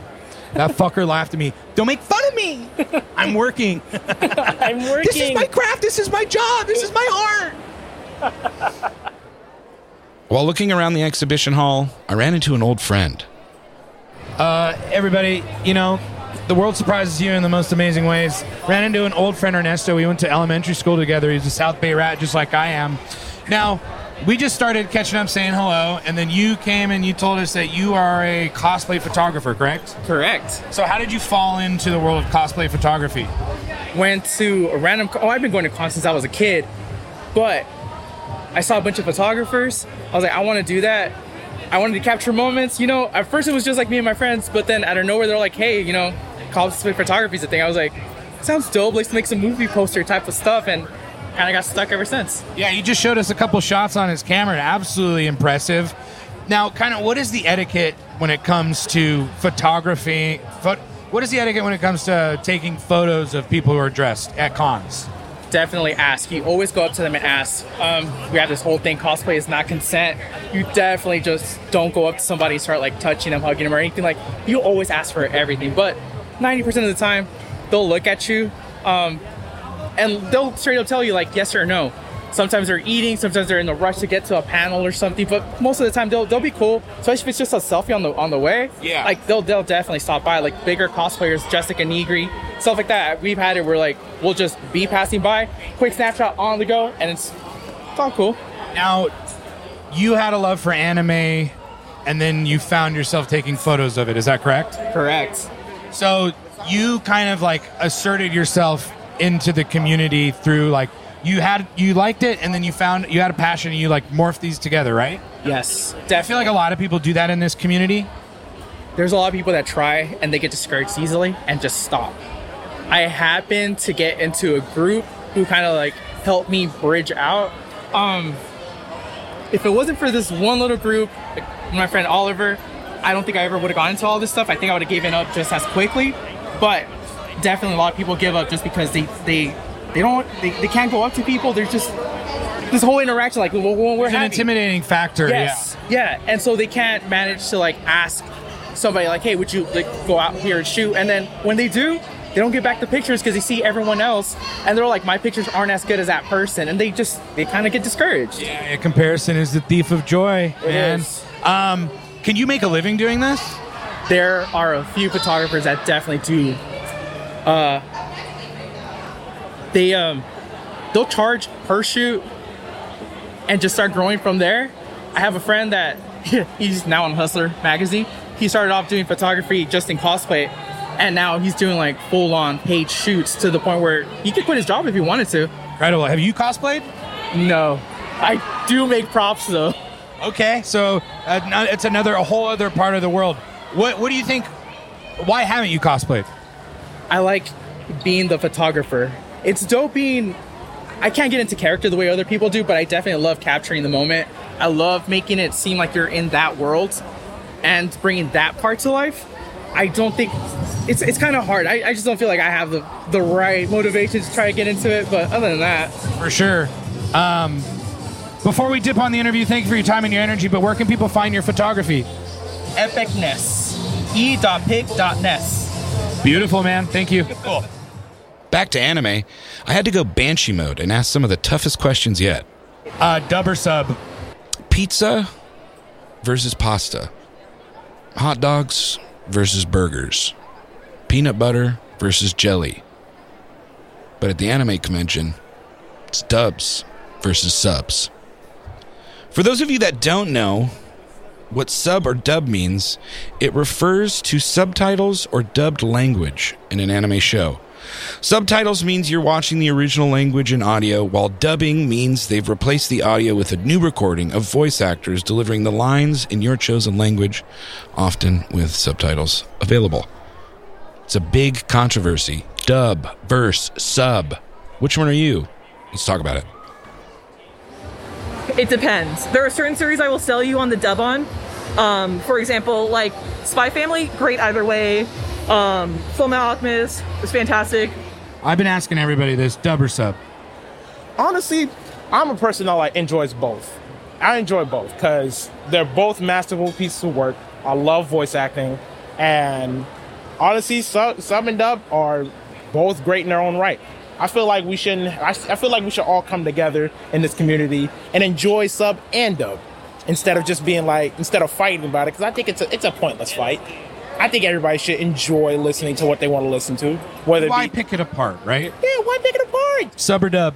That [laughs] fucker laughed at me. Don't make fun of me. I'm [laughs] working. I'm working. This is my craft. This is my job. This is my art. While looking around the exhibition hall, I ran into an old friend. Uh, everybody, you know, the world surprises you in the most amazing ways. Ran into an old friend Ernesto. We went to elementary school together. He's a South Bay rat, just like I am. Now, we just started catching up, saying hello, and then you came and you told us that you are a cosplay photographer, correct? Correct. So, how did you fall into the world of cosplay photography? Went to a random. Oh, I've been going to cons since I was a kid, but I saw a bunch of photographers. I was like, I want to do that. I wanted to capture moments. You know, at first it was just like me and my friends, but then out of nowhere they're like, hey, you know, cosplay photography is a thing. I was like, sounds dope. Let's make some movie poster type of stuff, and kind of got stuck ever since. Yeah, you just showed us a couple shots on his camera. Absolutely impressive. Now, kind of, what is the etiquette when it comes to photography? Pho- what is the etiquette when it comes to taking photos of people who are dressed at cons? Definitely ask. You always go up to them and ask. Um, we have this whole thing: cosplay is not consent. You definitely just don't go up to somebody and start like touching them, hugging them, or anything. Like you always ask for everything, but ninety percent of the time, they'll look at you, um, and they'll straight up tell you like yes or no. Sometimes they're eating, sometimes they're in a rush to get to a panel or something, but most of the time they'll they'll be cool. Especially if it's just a selfie on the on the way. Yeah. Like they'll they'll definitely stop by. Like bigger cosplayers, Jessica Nigri, stuff like that. We've had it where like we'll just be passing by, quick snapshot on the go, and it's, it's all cool. Now, you had a love for anime, and then you found yourself taking photos of it. Is that correct? Correct. So you kind of like asserted yourself into the community through like you had you liked it, and then you found you had a passion, and you like morphed these together, right? Yes. I feel like a lot of people do that in this community. There's a lot of people that try and they get discouraged easily and just stop. I happened to get into a group who kind of like helped me bridge out. Um, if it wasn't for this one little group, like my friend Oliver, I don't think I ever would have gone into all this stuff. I think I would have given up just as quickly. But definitely a lot of people give up just because they they they don't they, they can't go up to people. There's just this whole interaction like when we're There's an having. intimidating factor. Yes. Yeah. And so they can't manage to like ask somebody like, hey, would you like go out here and shoot? And then when they do, they don't get back the pictures because they see everyone else and they're like, my pictures aren't as good as that person. And they just they kind of get discouraged. Yeah. A comparison is the thief of joy, It man. is. Um, can you make a living doing this? There are a few photographers that definitely do. Uh, they um, they'll charge per shoot and just start growing from there. I have a friend that [laughs] he's now on Hustler magazine. He started off doing photography just in cosplay, and now he's doing like full on paid shoots to the point where he could quit his job if he wanted to. Incredible. Have you cosplayed? No, I do make props though. Okay, so uh, it's another a whole other part of the world. What What do you think? Why haven't you cosplayed? I like being the photographer. It's dope being. I can't get into character the way other people do, but I definitely love capturing the moment. I love making it seem like you're in that world and bringing that part to life. I don't think it's it's kind of hard. I, I just don't feel like I have the the right motivation to try to get into it. But other than that, For sure. Um, before we dip on the interview, thank you for your time and your energy. But where can people find your photography? epicness e.pic.ness. Beautiful, man. Thank you. Cool. Back to anime, I had to go banshee mode and ask some of the toughest questions yet. Uh, dub or sub? Pizza versus pasta. Hot dogs versus burgers. Peanut butter versus jelly. But at the anime convention, it's dubs versus subs. For those of you that don't know what sub or dub means, it refers to subtitles or dubbed language in an anime show. Subtitles means you're watching the original language and audio, while dubbing means they've replaced the audio with a new recording of voice actors delivering the lines in your chosen language, often with subtitles available. It's a big controversy. Dub versus sub. Which one are you? Let's talk about it. It depends. There are certain series I will sell you on the dub on. Um, for example, like Spy Family, great either way. Um, Fullmetal Alchemist is fantastic. I've been asking everybody this: dub or sub? honestly, I'm a person that like enjoys both. I enjoy both because they're both masterful pieces of work. I love voice acting, and honestly, sub, sub and dub are both great in their own right. I feel like we shouldn't. I, I feel like we should all come together in this community and enjoy sub and dub instead of just being like instead of fighting about it because I think it's a it's a pointless fight. I think everybody should enjoy listening to what they want to listen to. Whether Why it be, pick it apart, right? yeah, why pick it apart? Sub or dub?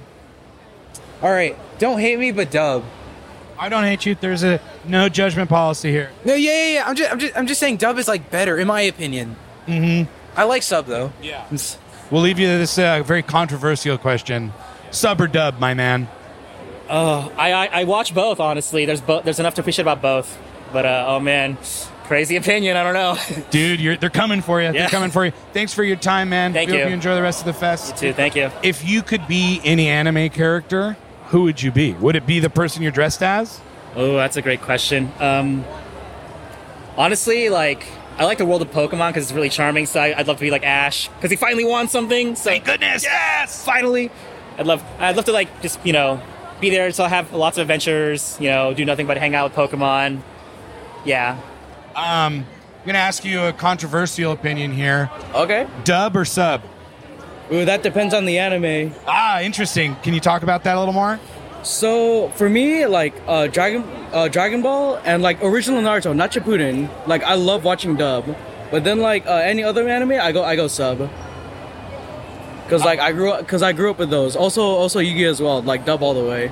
All right, don't hate me, but dub. I don't hate you. There's a no judgment policy here. No, yeah, yeah, yeah. I'm just, I'm just, I'm just saying, dub is like better in my opinion. Mm-hmm. I like sub though. Yeah. We'll leave you this uh, very controversial question: sub or dub, my man? Oh, I, I I watch both. Honestly, there's bo- there's enough to appreciate about both. But uh, oh man, crazy opinion. I don't know. [laughs] Dude, you're, they're coming for you. They're coming for you. Thanks for your time, man. Thank we Hope you. you enjoy the rest of the fest. You too. Thank you. If you could be any anime character, who would you be? Would it be the person you're dressed as? Oh, that's a great question. Um, honestly, like I like the world of Pokemon because it's really charming. So I, I'd love to be like Ash because he finally won something. So Thank goodness! yes, finally. I'd love, I'd love to like just you know be there. So I have lots of adventures. You know, do nothing but hang out with Pokemon. Yeah. Um, I'm gonna ask you a controversial opinion here. Okay. Dub or sub? Ooh, that depends on the anime. Ah, interesting. Can you talk about that a little more? So for me, like uh, Dragon uh, Dragon Ball and like original Naruto, not Shippuden. Like I love watching dub, but then like uh, any other anime, I go I go sub. Cause like I grew up, cause I grew up with those. Also, also Yu-Gi Oh! as well, like dub all the way.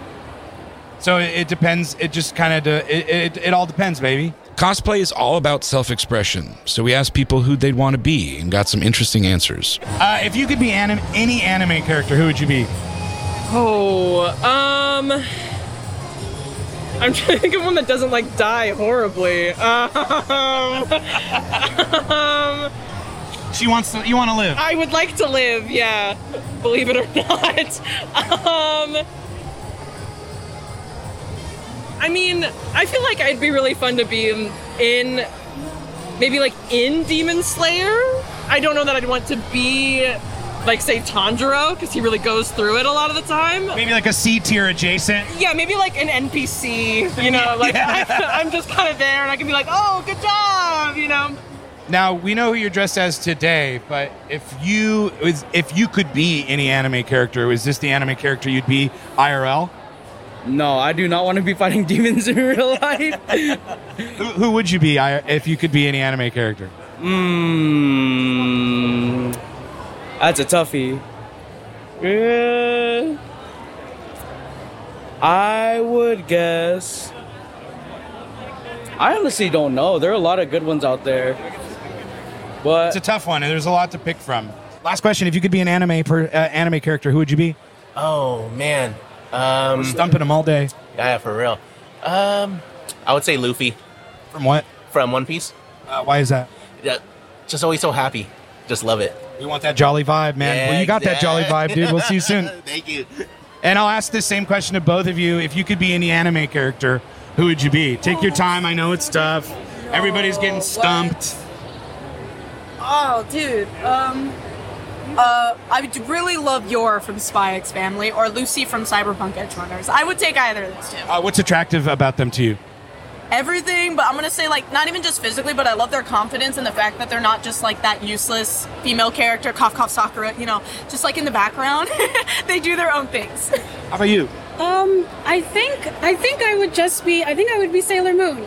So it, it depends. It just kind of it, it it all depends, baby. Cosplay is all about self expression, so we asked people who they'd want to be and got some interesting answers. Uh, if you could be anim- any anime character, who would you be? Oh, um, I'm trying to think of one that doesn't like die horribly. Um, [laughs] um, She wants to. You want to live. I would like to live, yeah. Believe it or not. [laughs] um I mean, I feel like I'd be really fun to be in, in maybe like in Demon Slayer. I don't know that I'd want to be like say Tanjiro because he really goes through it a lot of the time. Maybe like a C tier adjacent. Yeah, maybe like an NPC, you know, [laughs] like Yeah. I, [laughs] I'm just kind of there and I can be like, oh, good job, you know. Now we know who you're dressed as today, but if you is- if you could be any anime character, is this the anime character you'd be IRL? No, I do not want to be fighting [laughs] demons in real life. who, who would you be I- if you could be any anime character? Mmm. That's a toughie. Uh, I would guess. I honestly don't know. There are a lot of good ones out there. But It's a tough one, and there's a lot to pick from. Last question: If you could be an anime per, uh, anime character, who would you be? Oh man, um, We're stumping them all day. Yeah, for real. Um, I would say Luffy. From what? From One Piece. Uh, why is that? Yeah, just always so happy. Just love it. We want that jolly vibe, man. Yeah, well, you got that jolly exact- vibe, dude. We'll see you soon. [laughs] Thank you. And I'll ask the same question to both of you. If you could be any anime character, who would you be? Take your time. I know it's tough. Everybody's getting stumped. Oh, dude. Um, uh, I would really love Yor from Spy X Family or Lucy from Cyberpunk Edgerunners. I would take either of those two. Uh, what's attractive about them to you? Everything, but I'm gonna say like not even just physically, but I love their confidence and the fact that they're not just like that useless female character, cough cough Sakura. You know, just like in the background, [laughs] they do their own things. How about you? Um, I think I think I would just be I think I would be Sailor Moon.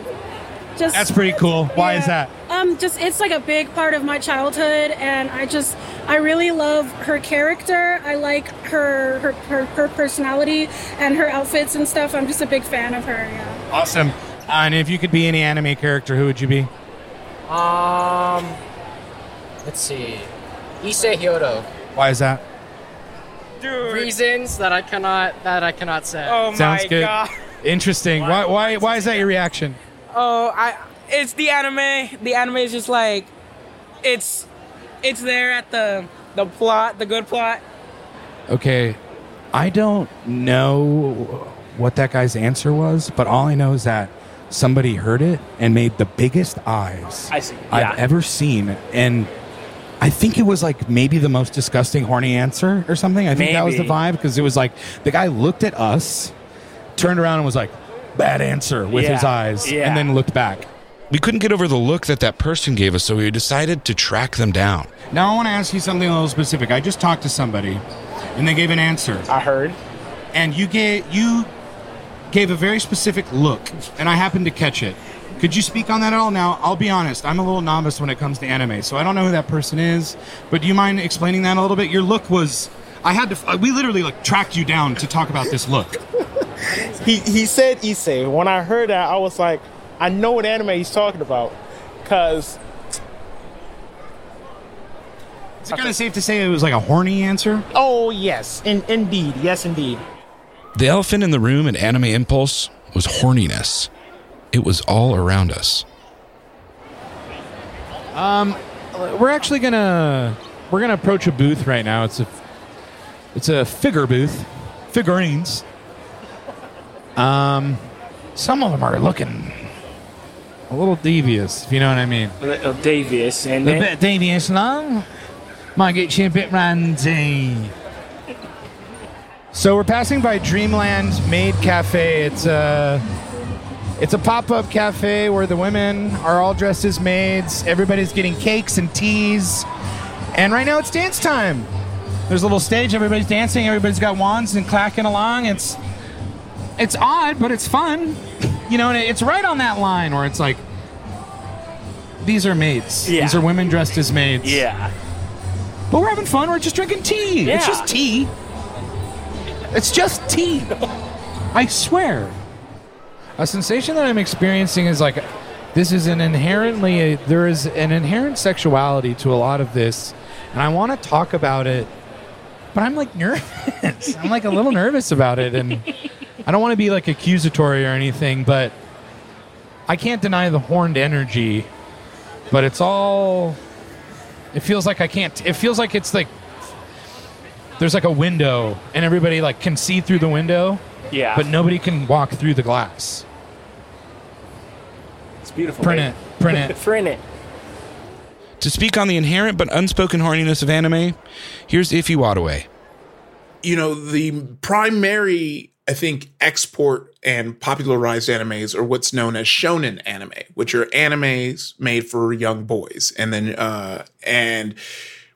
Just That's pretty cool. Why is that? Um, just it's like a big part of my childhood, and I just I really love her character. I like her her her, her personality and her outfits and stuff. I'm just a big fan of her. Yeah. Awesome. Uh, and if you could be any anime character, who would you be? Um, let's see. Issei Hyodo. Why is that? Dude. Reasons that I cannot that I cannot say. Oh Sounds my good. god. Interesting. Why, why? Why is that your reaction? Oh, I it's the anime. The anime is just like it's it's there at the the plot, the good plot. Okay, I don't know what that guy's answer was, but all I know is that somebody heard it and made the biggest eyes I see. I've Yeah. ever seen, and I think it was like maybe the most disgusting horny answer or something. I think that was the vibe because it was like the guy looked at us, turned around and was like, "Bad answer" with his eyes, Yeah. and then looked back. We couldn't get over the look that that person gave us, so we decided to track them down. Now I want to ask you something a little specific. I just talked to somebody, and they gave an answer. I heard. And you gave you gave a very specific look, and I happened to catch it. Could you speak on that at all? Now, I'll be honest. I'm a little novice when it comes to anime, so I don't know who that person is. But do you mind explaining that a little bit? Your look was. I had to. We literally like tracked you down to talk about this look. He he said Issei. When I heard that, I was like, I know what anime he's talking about, cause Is it kind of safe to say it was like a horny answer? oh yes, in, indeed, yes indeed. The elephant in the room at Anime Impulse was horniness. It was all around us. Um, we're actually gonna we're gonna approach a booth right now. It's a it's a figure booth, figurines. Um, some of them are looking a little devious, if you know what I mean. A little devious, and A bit devious, no? Might get you a bit randy. So we're passing by Dreamland Maid Cafe. It's a it's a pop-up cafe where the women are all dressed as maids. Everybody's getting cakes and teas. And right now it's dance time. There's a little stage, everybody's dancing, everybody's got wands and clacking along. It's it's odd, but it's fun. You know, and it's right on that line where it's like these are maids. Yeah. These are women dressed as maids. Yeah. But we're having fun. We're just drinking tea. Yeah. It's just tea. It's just tea. I swear. A sensation that I'm experiencing is like this is an inherently there is an inherent sexuality to a lot of this, and I want to talk about it, but I'm like nervous. I'm like a little nervous about it, and I don't want to be like accusatory or anything, but I can't deny the horned energy. But it's all It feels like I can't. It feels like it's like there's like a window, and everybody like can see through the window. Yeah. But nobody can walk through the glass. It's beautiful. Print man. it. Print it. [laughs] Print it. To speak on the inherent but unspoken horniness of anime, here's Ify Nwadiwe. you know, the primary, I think, export and popularized animes are what's known as shonen anime, which are animes made for young boys. And then, uh, and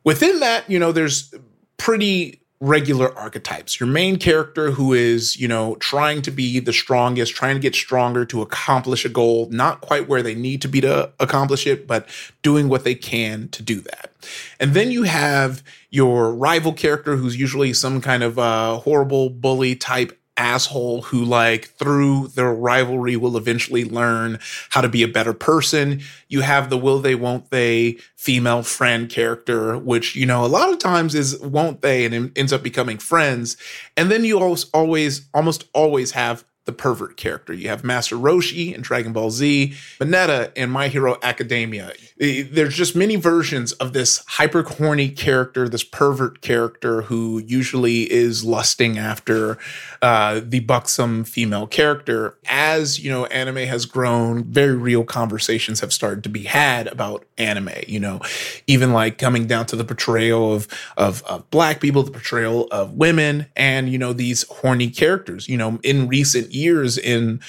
within that, you know, there's pretty regular archetypes. Your main character who is, you know, trying to be the strongest, trying to get stronger to accomplish a goal, not quite where they need to be to accomplish it, but doing what they can to do that. And then you have your rival character who's usually some kind of uh, horrible bully type asshole who like through their rivalry will eventually learn how to be a better person. You have the will they won't they female friend character which you know a lot of times is won't they and ends up becoming friends. And then you always always almost always have the pervert character. You have Master Roshi in Dragon Ball Z, Mineta in My Hero Academia. There's just many versions of this hyper horny character, this pervert character who usually is lusting after uh, the buxom female character. As you know, anime has grown, very real conversations have started to be had about anime. You know, even like coming down to the portrayal of of, of black people, the portrayal of women, and you know these horny characters. You know, in recent years in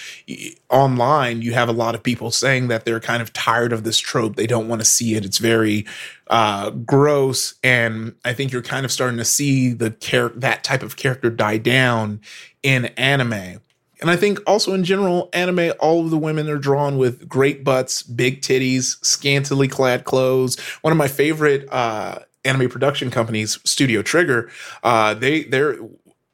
online, you have a lot of people saying that they're kind of tired of this trope. They don't want to see it. It's very uh, gross, and I think you're kind of starting to see the char- that type of character die down in anime. And I think also in general, anime, all of the women are drawn with great butts, big titties, scantily clad clothes. One of my favorite uh, anime production companies, Studio Trigger, uh, they they're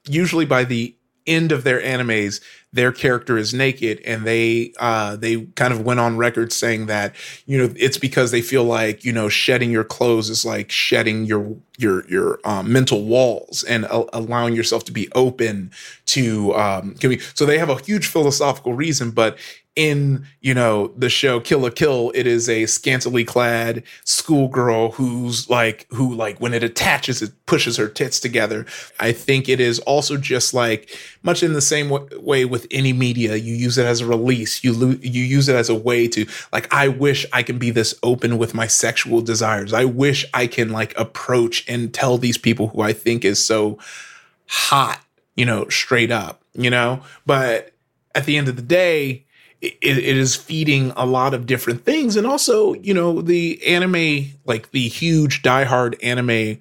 usually by the end of their animes their character is naked and they uh they kind of went on record saying that you know it's because they feel like you know shedding your clothes is like shedding your your your um, mental walls and a- allowing yourself to be open to um can we, so they have a huge philosophical reason but in you know the show Kill la Kill, it is a scantily clad schoolgirl who's like who like when it attaches, it pushes her tits together. I think it is also just like much in the same w- way with any media. You use it as a release. You lo- you use it as a way to like. I wish I can be this open with my sexual desires. I wish I can like approach and tell these people who I think is so hot, you know, straight up, you know. But at the end of the day, it, it is feeding a lot of different things. And also you know the anime like the huge diehard anime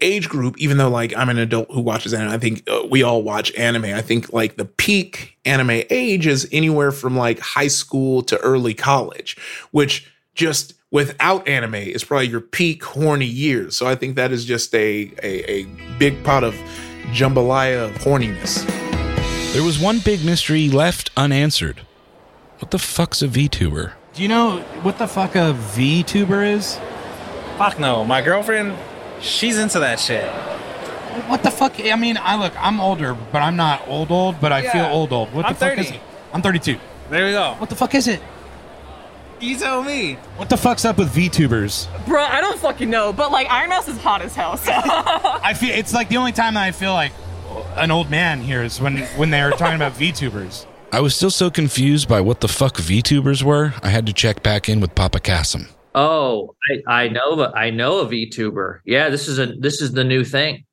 age group even though like i'm an adult who watches anime i think uh, we all watch anime. I think like the peak anime age is anywhere from like high school to early college which just without anime is probably your peak horny years. So i think that is just a a, a big pot of jambalaya of horniness. There was one big mystery left unanswered. What the fuck's a VTuber? Do you know what the fuck a VTuber is? Fuck no. My girlfriend, she's into that shit. What the fuck? I mean, I look, I'm older, but I'm not old old, but I Yeah. feel old old. What I'm the fuck 30. is it? I'm 32. There we go. What the fuck is it? You tell me. What the fuck's up with VTubers? Bro, I don't fucking know, but like Ironmouse is hot as hell. So [laughs] I feel it's like the only time that I feel like an old man here is when when they're talking about [laughs] VTubers. I was still so confused by what the fuck VTubers were, I had to check back in with Papa Kassem. Oh, I, I know the I know a VTuber. Yeah, this is a this is the new thing.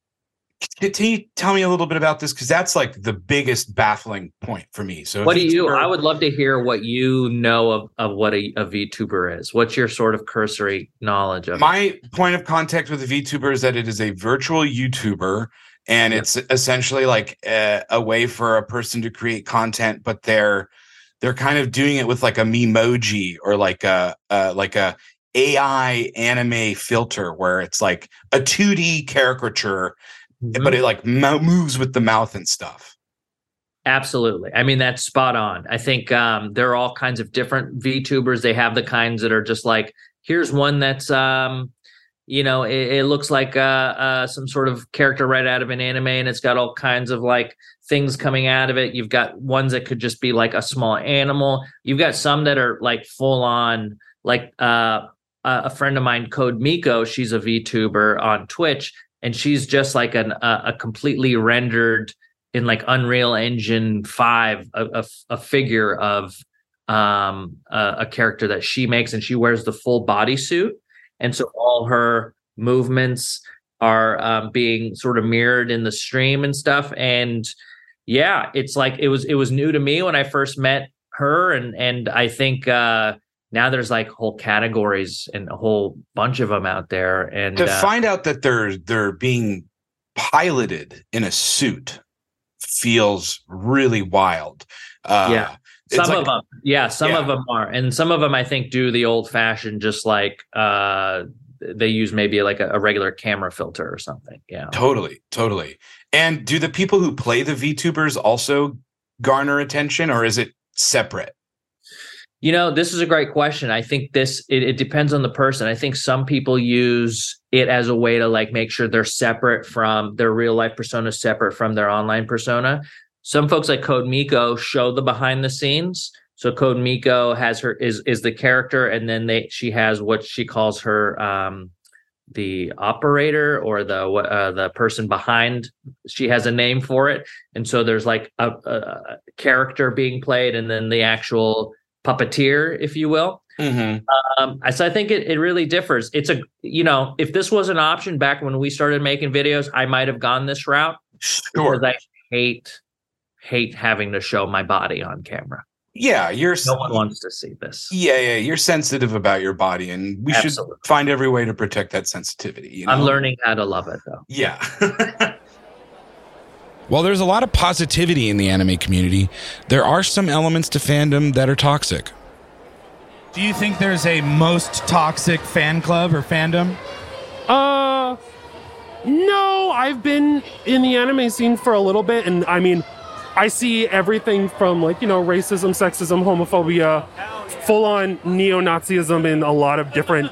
Can can you tell me a little bit about this? Because that's like the biggest baffling point for me. So, What do you? VTuber I would love to hear what you know of, of what a, a VTuber is. What's your sort of cursory knowledge of it? My point of contact with a VTuber is that it is a virtual YouTuber, and it's essentially like a, a way for a person to create content, but they're they're kind of doing it with like a memoji or like a, a like a AI anime filter where it's like a 2D caricature, but it like mo- moves with the mouth and stuff. Absolutely. I mean, that's spot on. I think um, there are all kinds of different VTubers. They have the kinds that are just like, here's one that's, um, you know, it, it looks like uh, uh, some sort of character right out of an anime, and it's got all kinds of like things coming out of it. You've got ones that could just be like a small animal. You've got some that are like full on, like uh, uh, a friend of mine, CodeMiko. She's a VTuber on Twitch, and she's just like an a, a completely rendered in like Unreal Engine five a, a, a figure of um a, a character that she makes, and she wears the full bodysuit, and so all her movements are um, being sort of mirrored in the stream and stuff. And yeah it's like it was it was new to me when i first met her. And and i think uh now there's like whole categories and a whole bunch of them out there. And to uh, find out that they're they're being piloted in a suit feels really wild. Uh, yeah some like- of them yeah some of them are and some of them i think do the old fashioned just like uh they use maybe like a, a regular camera filter or something yeah Totally, totally. And do the people who play the VTubers also garner attention, or is it separate? You know, this is a great question. I think this it, it depends on the person. I think some people use it as a way to like make sure they're separate from their real life persona, separate from their online persona. Some folks like CodeMiko show the behind the scenes. So CodeMiko has her is is the character, and then they she has what she calls her um the operator or the uh, the person behind she has a name for it and so there's like a, a, character being played and then the actual puppeteer if you will Mm-hmm. um, I- so I think it, it really differs. It's a you know if this was an option back when we started making videos, I might have gone this route. Sure. Because I hate hate having to show my body on camera. Yeah, you're. No one wants to see this. Yeah, yeah, you're sensitive about your body, and we Absolutely. should find every way to protect that sensitivity. You know? I'm learning how to love it though. Yeah. [laughs] While there's a lot of positivity in the anime community, there are some elements to fandom that are toxic. Do you think there's a most toxic fan club or fandom? Uh, no, I've been in the anime scene for a little bit, and I mean, I see everything from like, you know, racism, sexism, homophobia, full on neo Nazism in a lot of different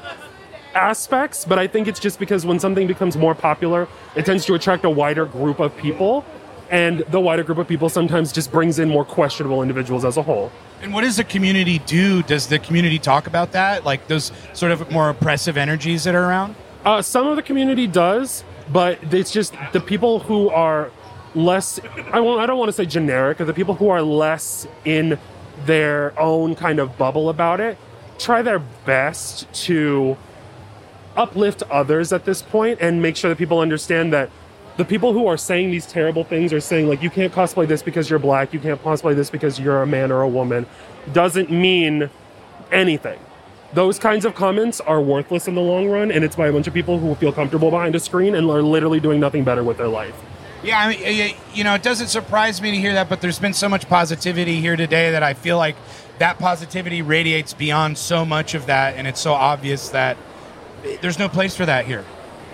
aspects, but I think it's just because when something becomes more popular, it tends to attract a wider group of people, and the wider group of people sometimes just brings in more questionable individuals as a whole. And what does the community do? Does the community talk about that? Like those sort of more oppressive energies that are around? Uh, some of the community does, but it's just the people who are less. I won't. I don't want to say generic. But the people who are less in their own kind of bubble about it try their best to uplift others at this point and make sure that people understand that the people who are saying these terrible things are saying like you can't cosplay this because you're black, you can't cosplay this because you're a man or a woman, doesn't mean anything. Those kinds of comments are worthless in the long run, and it's by a bunch of people who feel comfortable behind a screen and are literally doing nothing better with their life. Yeah, I mean, you know, it doesn't surprise me to hear that, but there's been so much positivity here today that I feel like that positivity radiates beyond so much of that, and it's so obvious that there's no place for that here.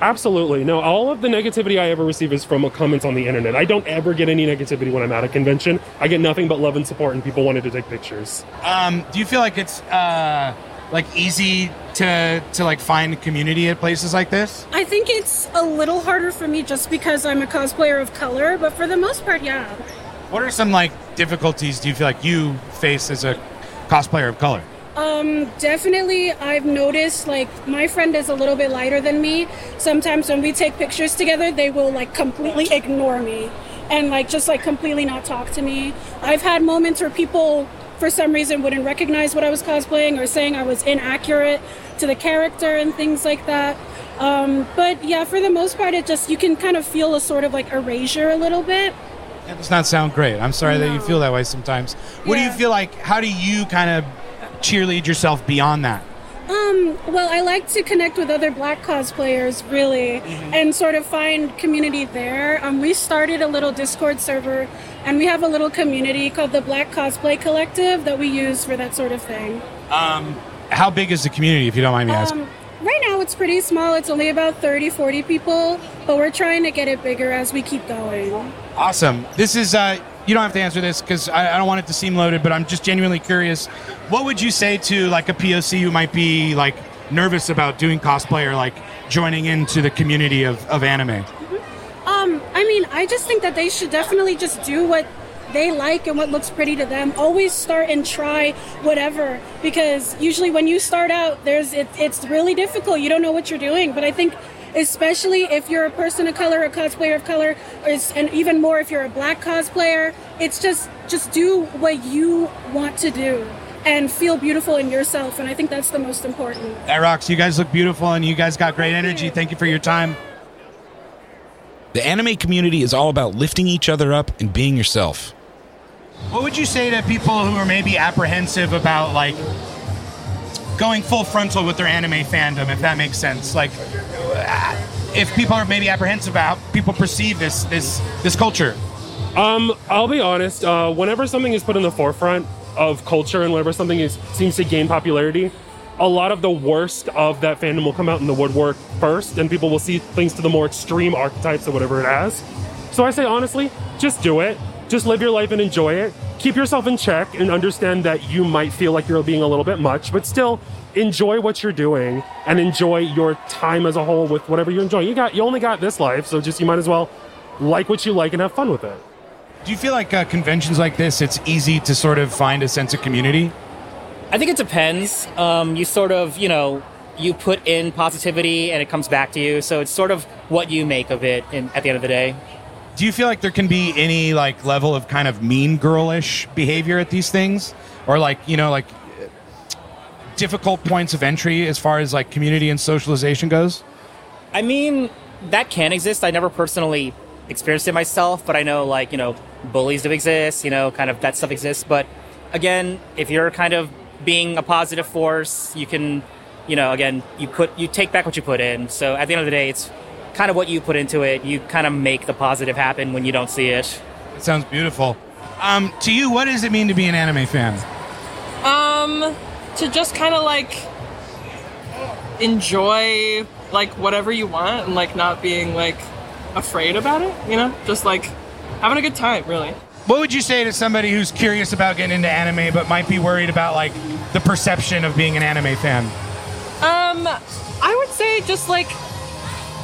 Absolutely. No, all of the negativity I ever receive is from comments on the internet. I don't ever get any negativity when I'm at a convention. I get nothing but love and support and people wanted to take pictures. Um, do you feel like it's uh, like easy to to like find community at places like this? I think it's a little harder for me just because I'm a cosplayer of color, but for the most part, yeah. What are some like difficulties do you feel like you face as a cosplayer of color? Um, definitely, I've noticed like my friend is a little bit lighter than me. Sometimes when we take pictures together, they will like completely ignore me and like just like completely not talk to me. I've had moments where people, for some reason, wouldn't recognize what I was cosplaying or saying I was inaccurate to the character and things like that. Um, but yeah, for the most part, it just you can kind of feel a sort of like erasure a little bit. That does not sound great. I'm sorry that you feel that way sometimes. What do you feel like? How do you kind of cheerlead yourself beyond that? Um, well, I like to connect with other black cosplayers, really, and sort of find community there. Um, we started a little Discord server, and we have a little community called the Black Cosplay Collective that we use for that sort of thing. Um, how big is the community, if you don't mind me asking? Um, right now, it's pretty small. It's only about 30, 40 people, but we're trying to get it bigger as we keep going. Awesome. This is, uh, you don't have to answer this because I, I don't want it to seem loaded, but I'm just genuinely curious. What would you say to like a POC who might be like nervous about doing cosplay or like joining into the community of, of anime? Um, I mean, I just think that they should definitely just do what they like and what looks pretty to them. Always start and try whatever because usually when you start out, there's it, it's really difficult. You don't know what you're doing. But I think especially if you're a person of color, a cosplayer of color, is- and even more if you're a black cosplayer, it's just just do what you want to do and feel beautiful in yourself. And I think that's the most important. That rocks. You guys look beautiful and you guys got great energy. Thank you for your time. The anime community is all about lifting each other up and being yourself. What would you say to people who are maybe apprehensive about like going full frontal with their anime fandom, if that makes sense? Like, uh, if people are maybe apprehensive about people perceive this this this culture. Um, I'll be honest. Uh, whenever something is put in the forefront of culture, and whenever something is seems to gain popularity, a lot of the worst of that fandom will come out in the woodwork first, and people will see things to the more extreme archetypes of whatever it has. So I say honestly, just do it. Just live your life and enjoy it. Keep yourself in check and understand that you might feel like you're being a little bit much, but still enjoy what you're doing and enjoy your time as a whole with whatever you enjoy. You got you only got this life, so just you might as well like what you like and have fun with it. Do you feel like uh, conventions like this, it's easy to sort of find a sense of community? I think it depends. Um, you sort of, you know, you put in positivity and it comes back to you. So it's sort of what you make of it in, at the end of the day. Do you feel like there can be any like level of kind of mean girlish behavior at these things, or like you know like difficult points of entry as far as like community and socialization goes? I mean, that can exist. I never personally experienced it myself, but I know like, you know, bullies do exist, you know, kind of that stuff exists. But again, if you're kind of being a positive force, you can, you know, again, you put you take back what you put in. So at the end of the day, it's kind of what you put into it. You kind of make the positive happen when you don't see it. It sounds beautiful. Um, to you, what does it mean to be an anime fan? Um, to just kind of like enjoy like whatever you want and like not being like afraid about it, you know? Just like having a good time, really. What would you say to somebody who's curious about getting into anime but might be worried about like the perception of being an anime fan? Um, I would say just like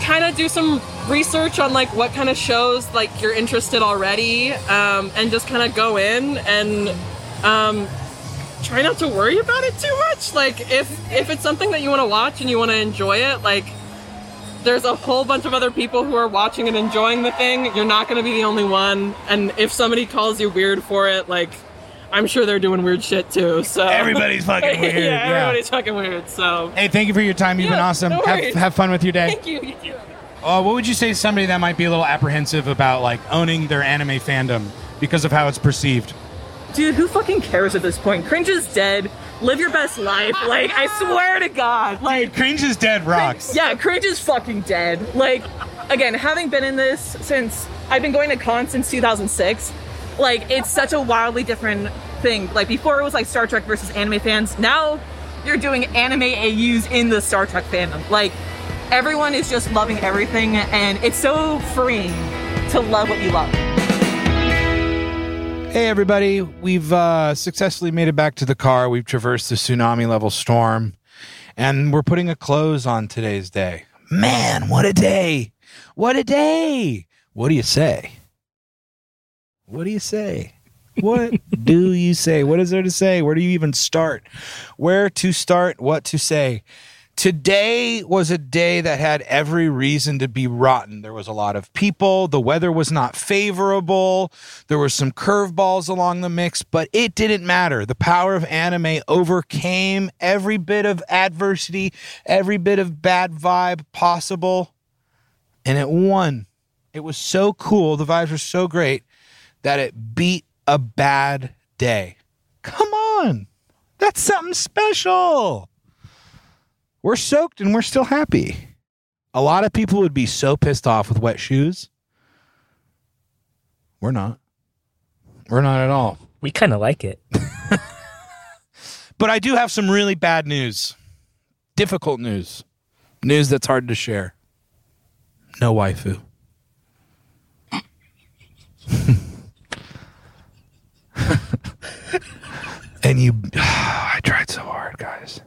kind of do some research on like what kind of shows like you're interested already, um, and just kind of go in and um, try not to worry about it too much. Like if if it's something that you want to watch and you want to enjoy it, like there's a whole bunch of other people who are watching and enjoying the thing. You're not going to be the only one. And if somebody calls you weird for it, like I'm sure they're doing weird shit too. So Everybody's fucking [laughs] weird, yeah, yeah. everybody's fucking weird. So Hey, thank you for your time. You've been awesome. no have, have fun with your day. thank you. You too. Uh, what would you say to somebody that might be a little apprehensive about like owning their anime fandom because of how it's perceived? Dude, who fucking cares at this point? Cringe is dead. Live your best life. Like, I swear to God. Like, cringe is dead rocks. Yeah, cringe is fucking dead. Like, again, having been in this since I've been going to cons since 2006, like, it's such a wildly different thing. Like, before it was like Star Trek versus anime fans. Now you're doing anime AUs in the Star Trek fandom. Like, everyone is just loving everything, and it's so freeing to love what you love. Hey, everybody. We've uh, successfully made it back to the car. We've traversed the tsunami level storm, and we're putting a close on today's day. Man, what a day! What a day! What do you say? What do you say? What do you say? What is there to say? Where do you even start? Where to start? What to say? Today was a day that had every reason to be rotten. There was a lot of people. The weather was not favorable. There were some curveballs along the mix, but it didn't matter. The power of anime overcame every bit of adversity, every bit of bad vibe possible, and it won. It was so cool. The vibes were so great that it beat a bad day. Come on. That's something special. We're soaked and we're still happy. A lot of people would be so pissed off with wet shoes. We're not. We're not at all. We kind of like it. [laughs] But I do have some really bad news. Difficult news. News that's hard to share. No waifu. [laughs] and you [sighs] I tried so hard, guys.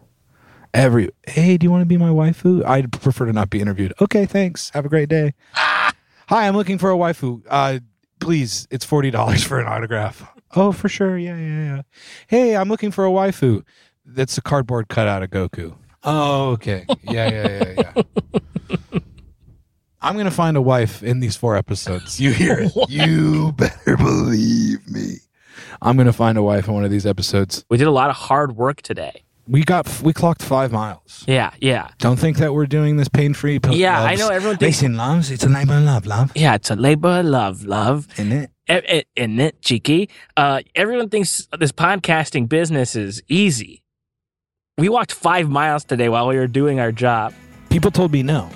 Every hey, do you want to be my waifu? I'd prefer to not be interviewed. Okay, thanks. Have a great day. [laughs] Hi, I'm looking for a waifu. Uh, please, it's forty dollars for an autograph. Oh, for sure. Yeah, yeah, yeah. Hey, I'm looking for a waifu. That's a cardboard cutout of Goku. Oh, okay. Yeah, yeah, yeah, yeah. [laughs] I'm gonna find a wife in these four episodes. You hear it? [laughs] You better believe me. I'm gonna find a wife in one of these episodes. We did a lot of hard work today. We got we clocked five miles. Yeah, yeah. Don't think that we're doing this pain free. Yeah, I know everyone thinks- Listen, loves. It's a labor of love, love. Yeah, it's a labor of love, love. Isn't it? Isn't it, cheeky? Uh, everyone thinks this podcasting business is easy. We walked five miles today while we were doing our job. People told me no.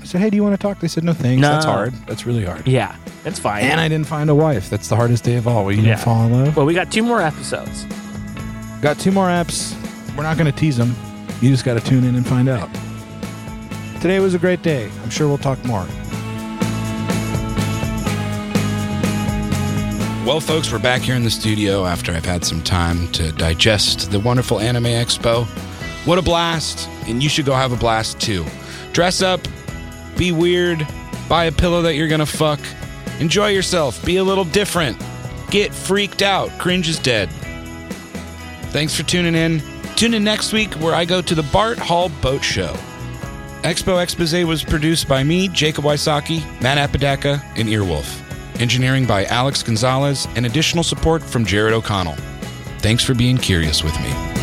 I said, "Hey, do you want to talk?" They said, "No, thanks. No. That's hard. That's really hard." Yeah, that's fine. And I didn't find a wife. That's the hardest day of all. Well, you Yeah. didn't fall in love. Well, we got two more episodes. Got two more apps. We're not going to tease them. You just got to tune in and find out. Today was a great day. I'm sure we'll talk more. Well, folks, we're back here in the studio after I've had some time to digest the wonderful Anime Expo. What a blast! And you should go have a blast too. Dress up, be weird, buy a pillow that you're gonna fuck, enjoy yourself, be a little different, get freaked out. Cringe is dead. Thanks for tuning in. Tune in next week where I go to the Bart Hall Boat Show. Expo Expose was produced by me, Jacob Wysocki, Matt Apodaca, and Earwolf. Engineering by Alex Gonzalez, and additional support from Jared O'Connell. Thanks for being curious with me.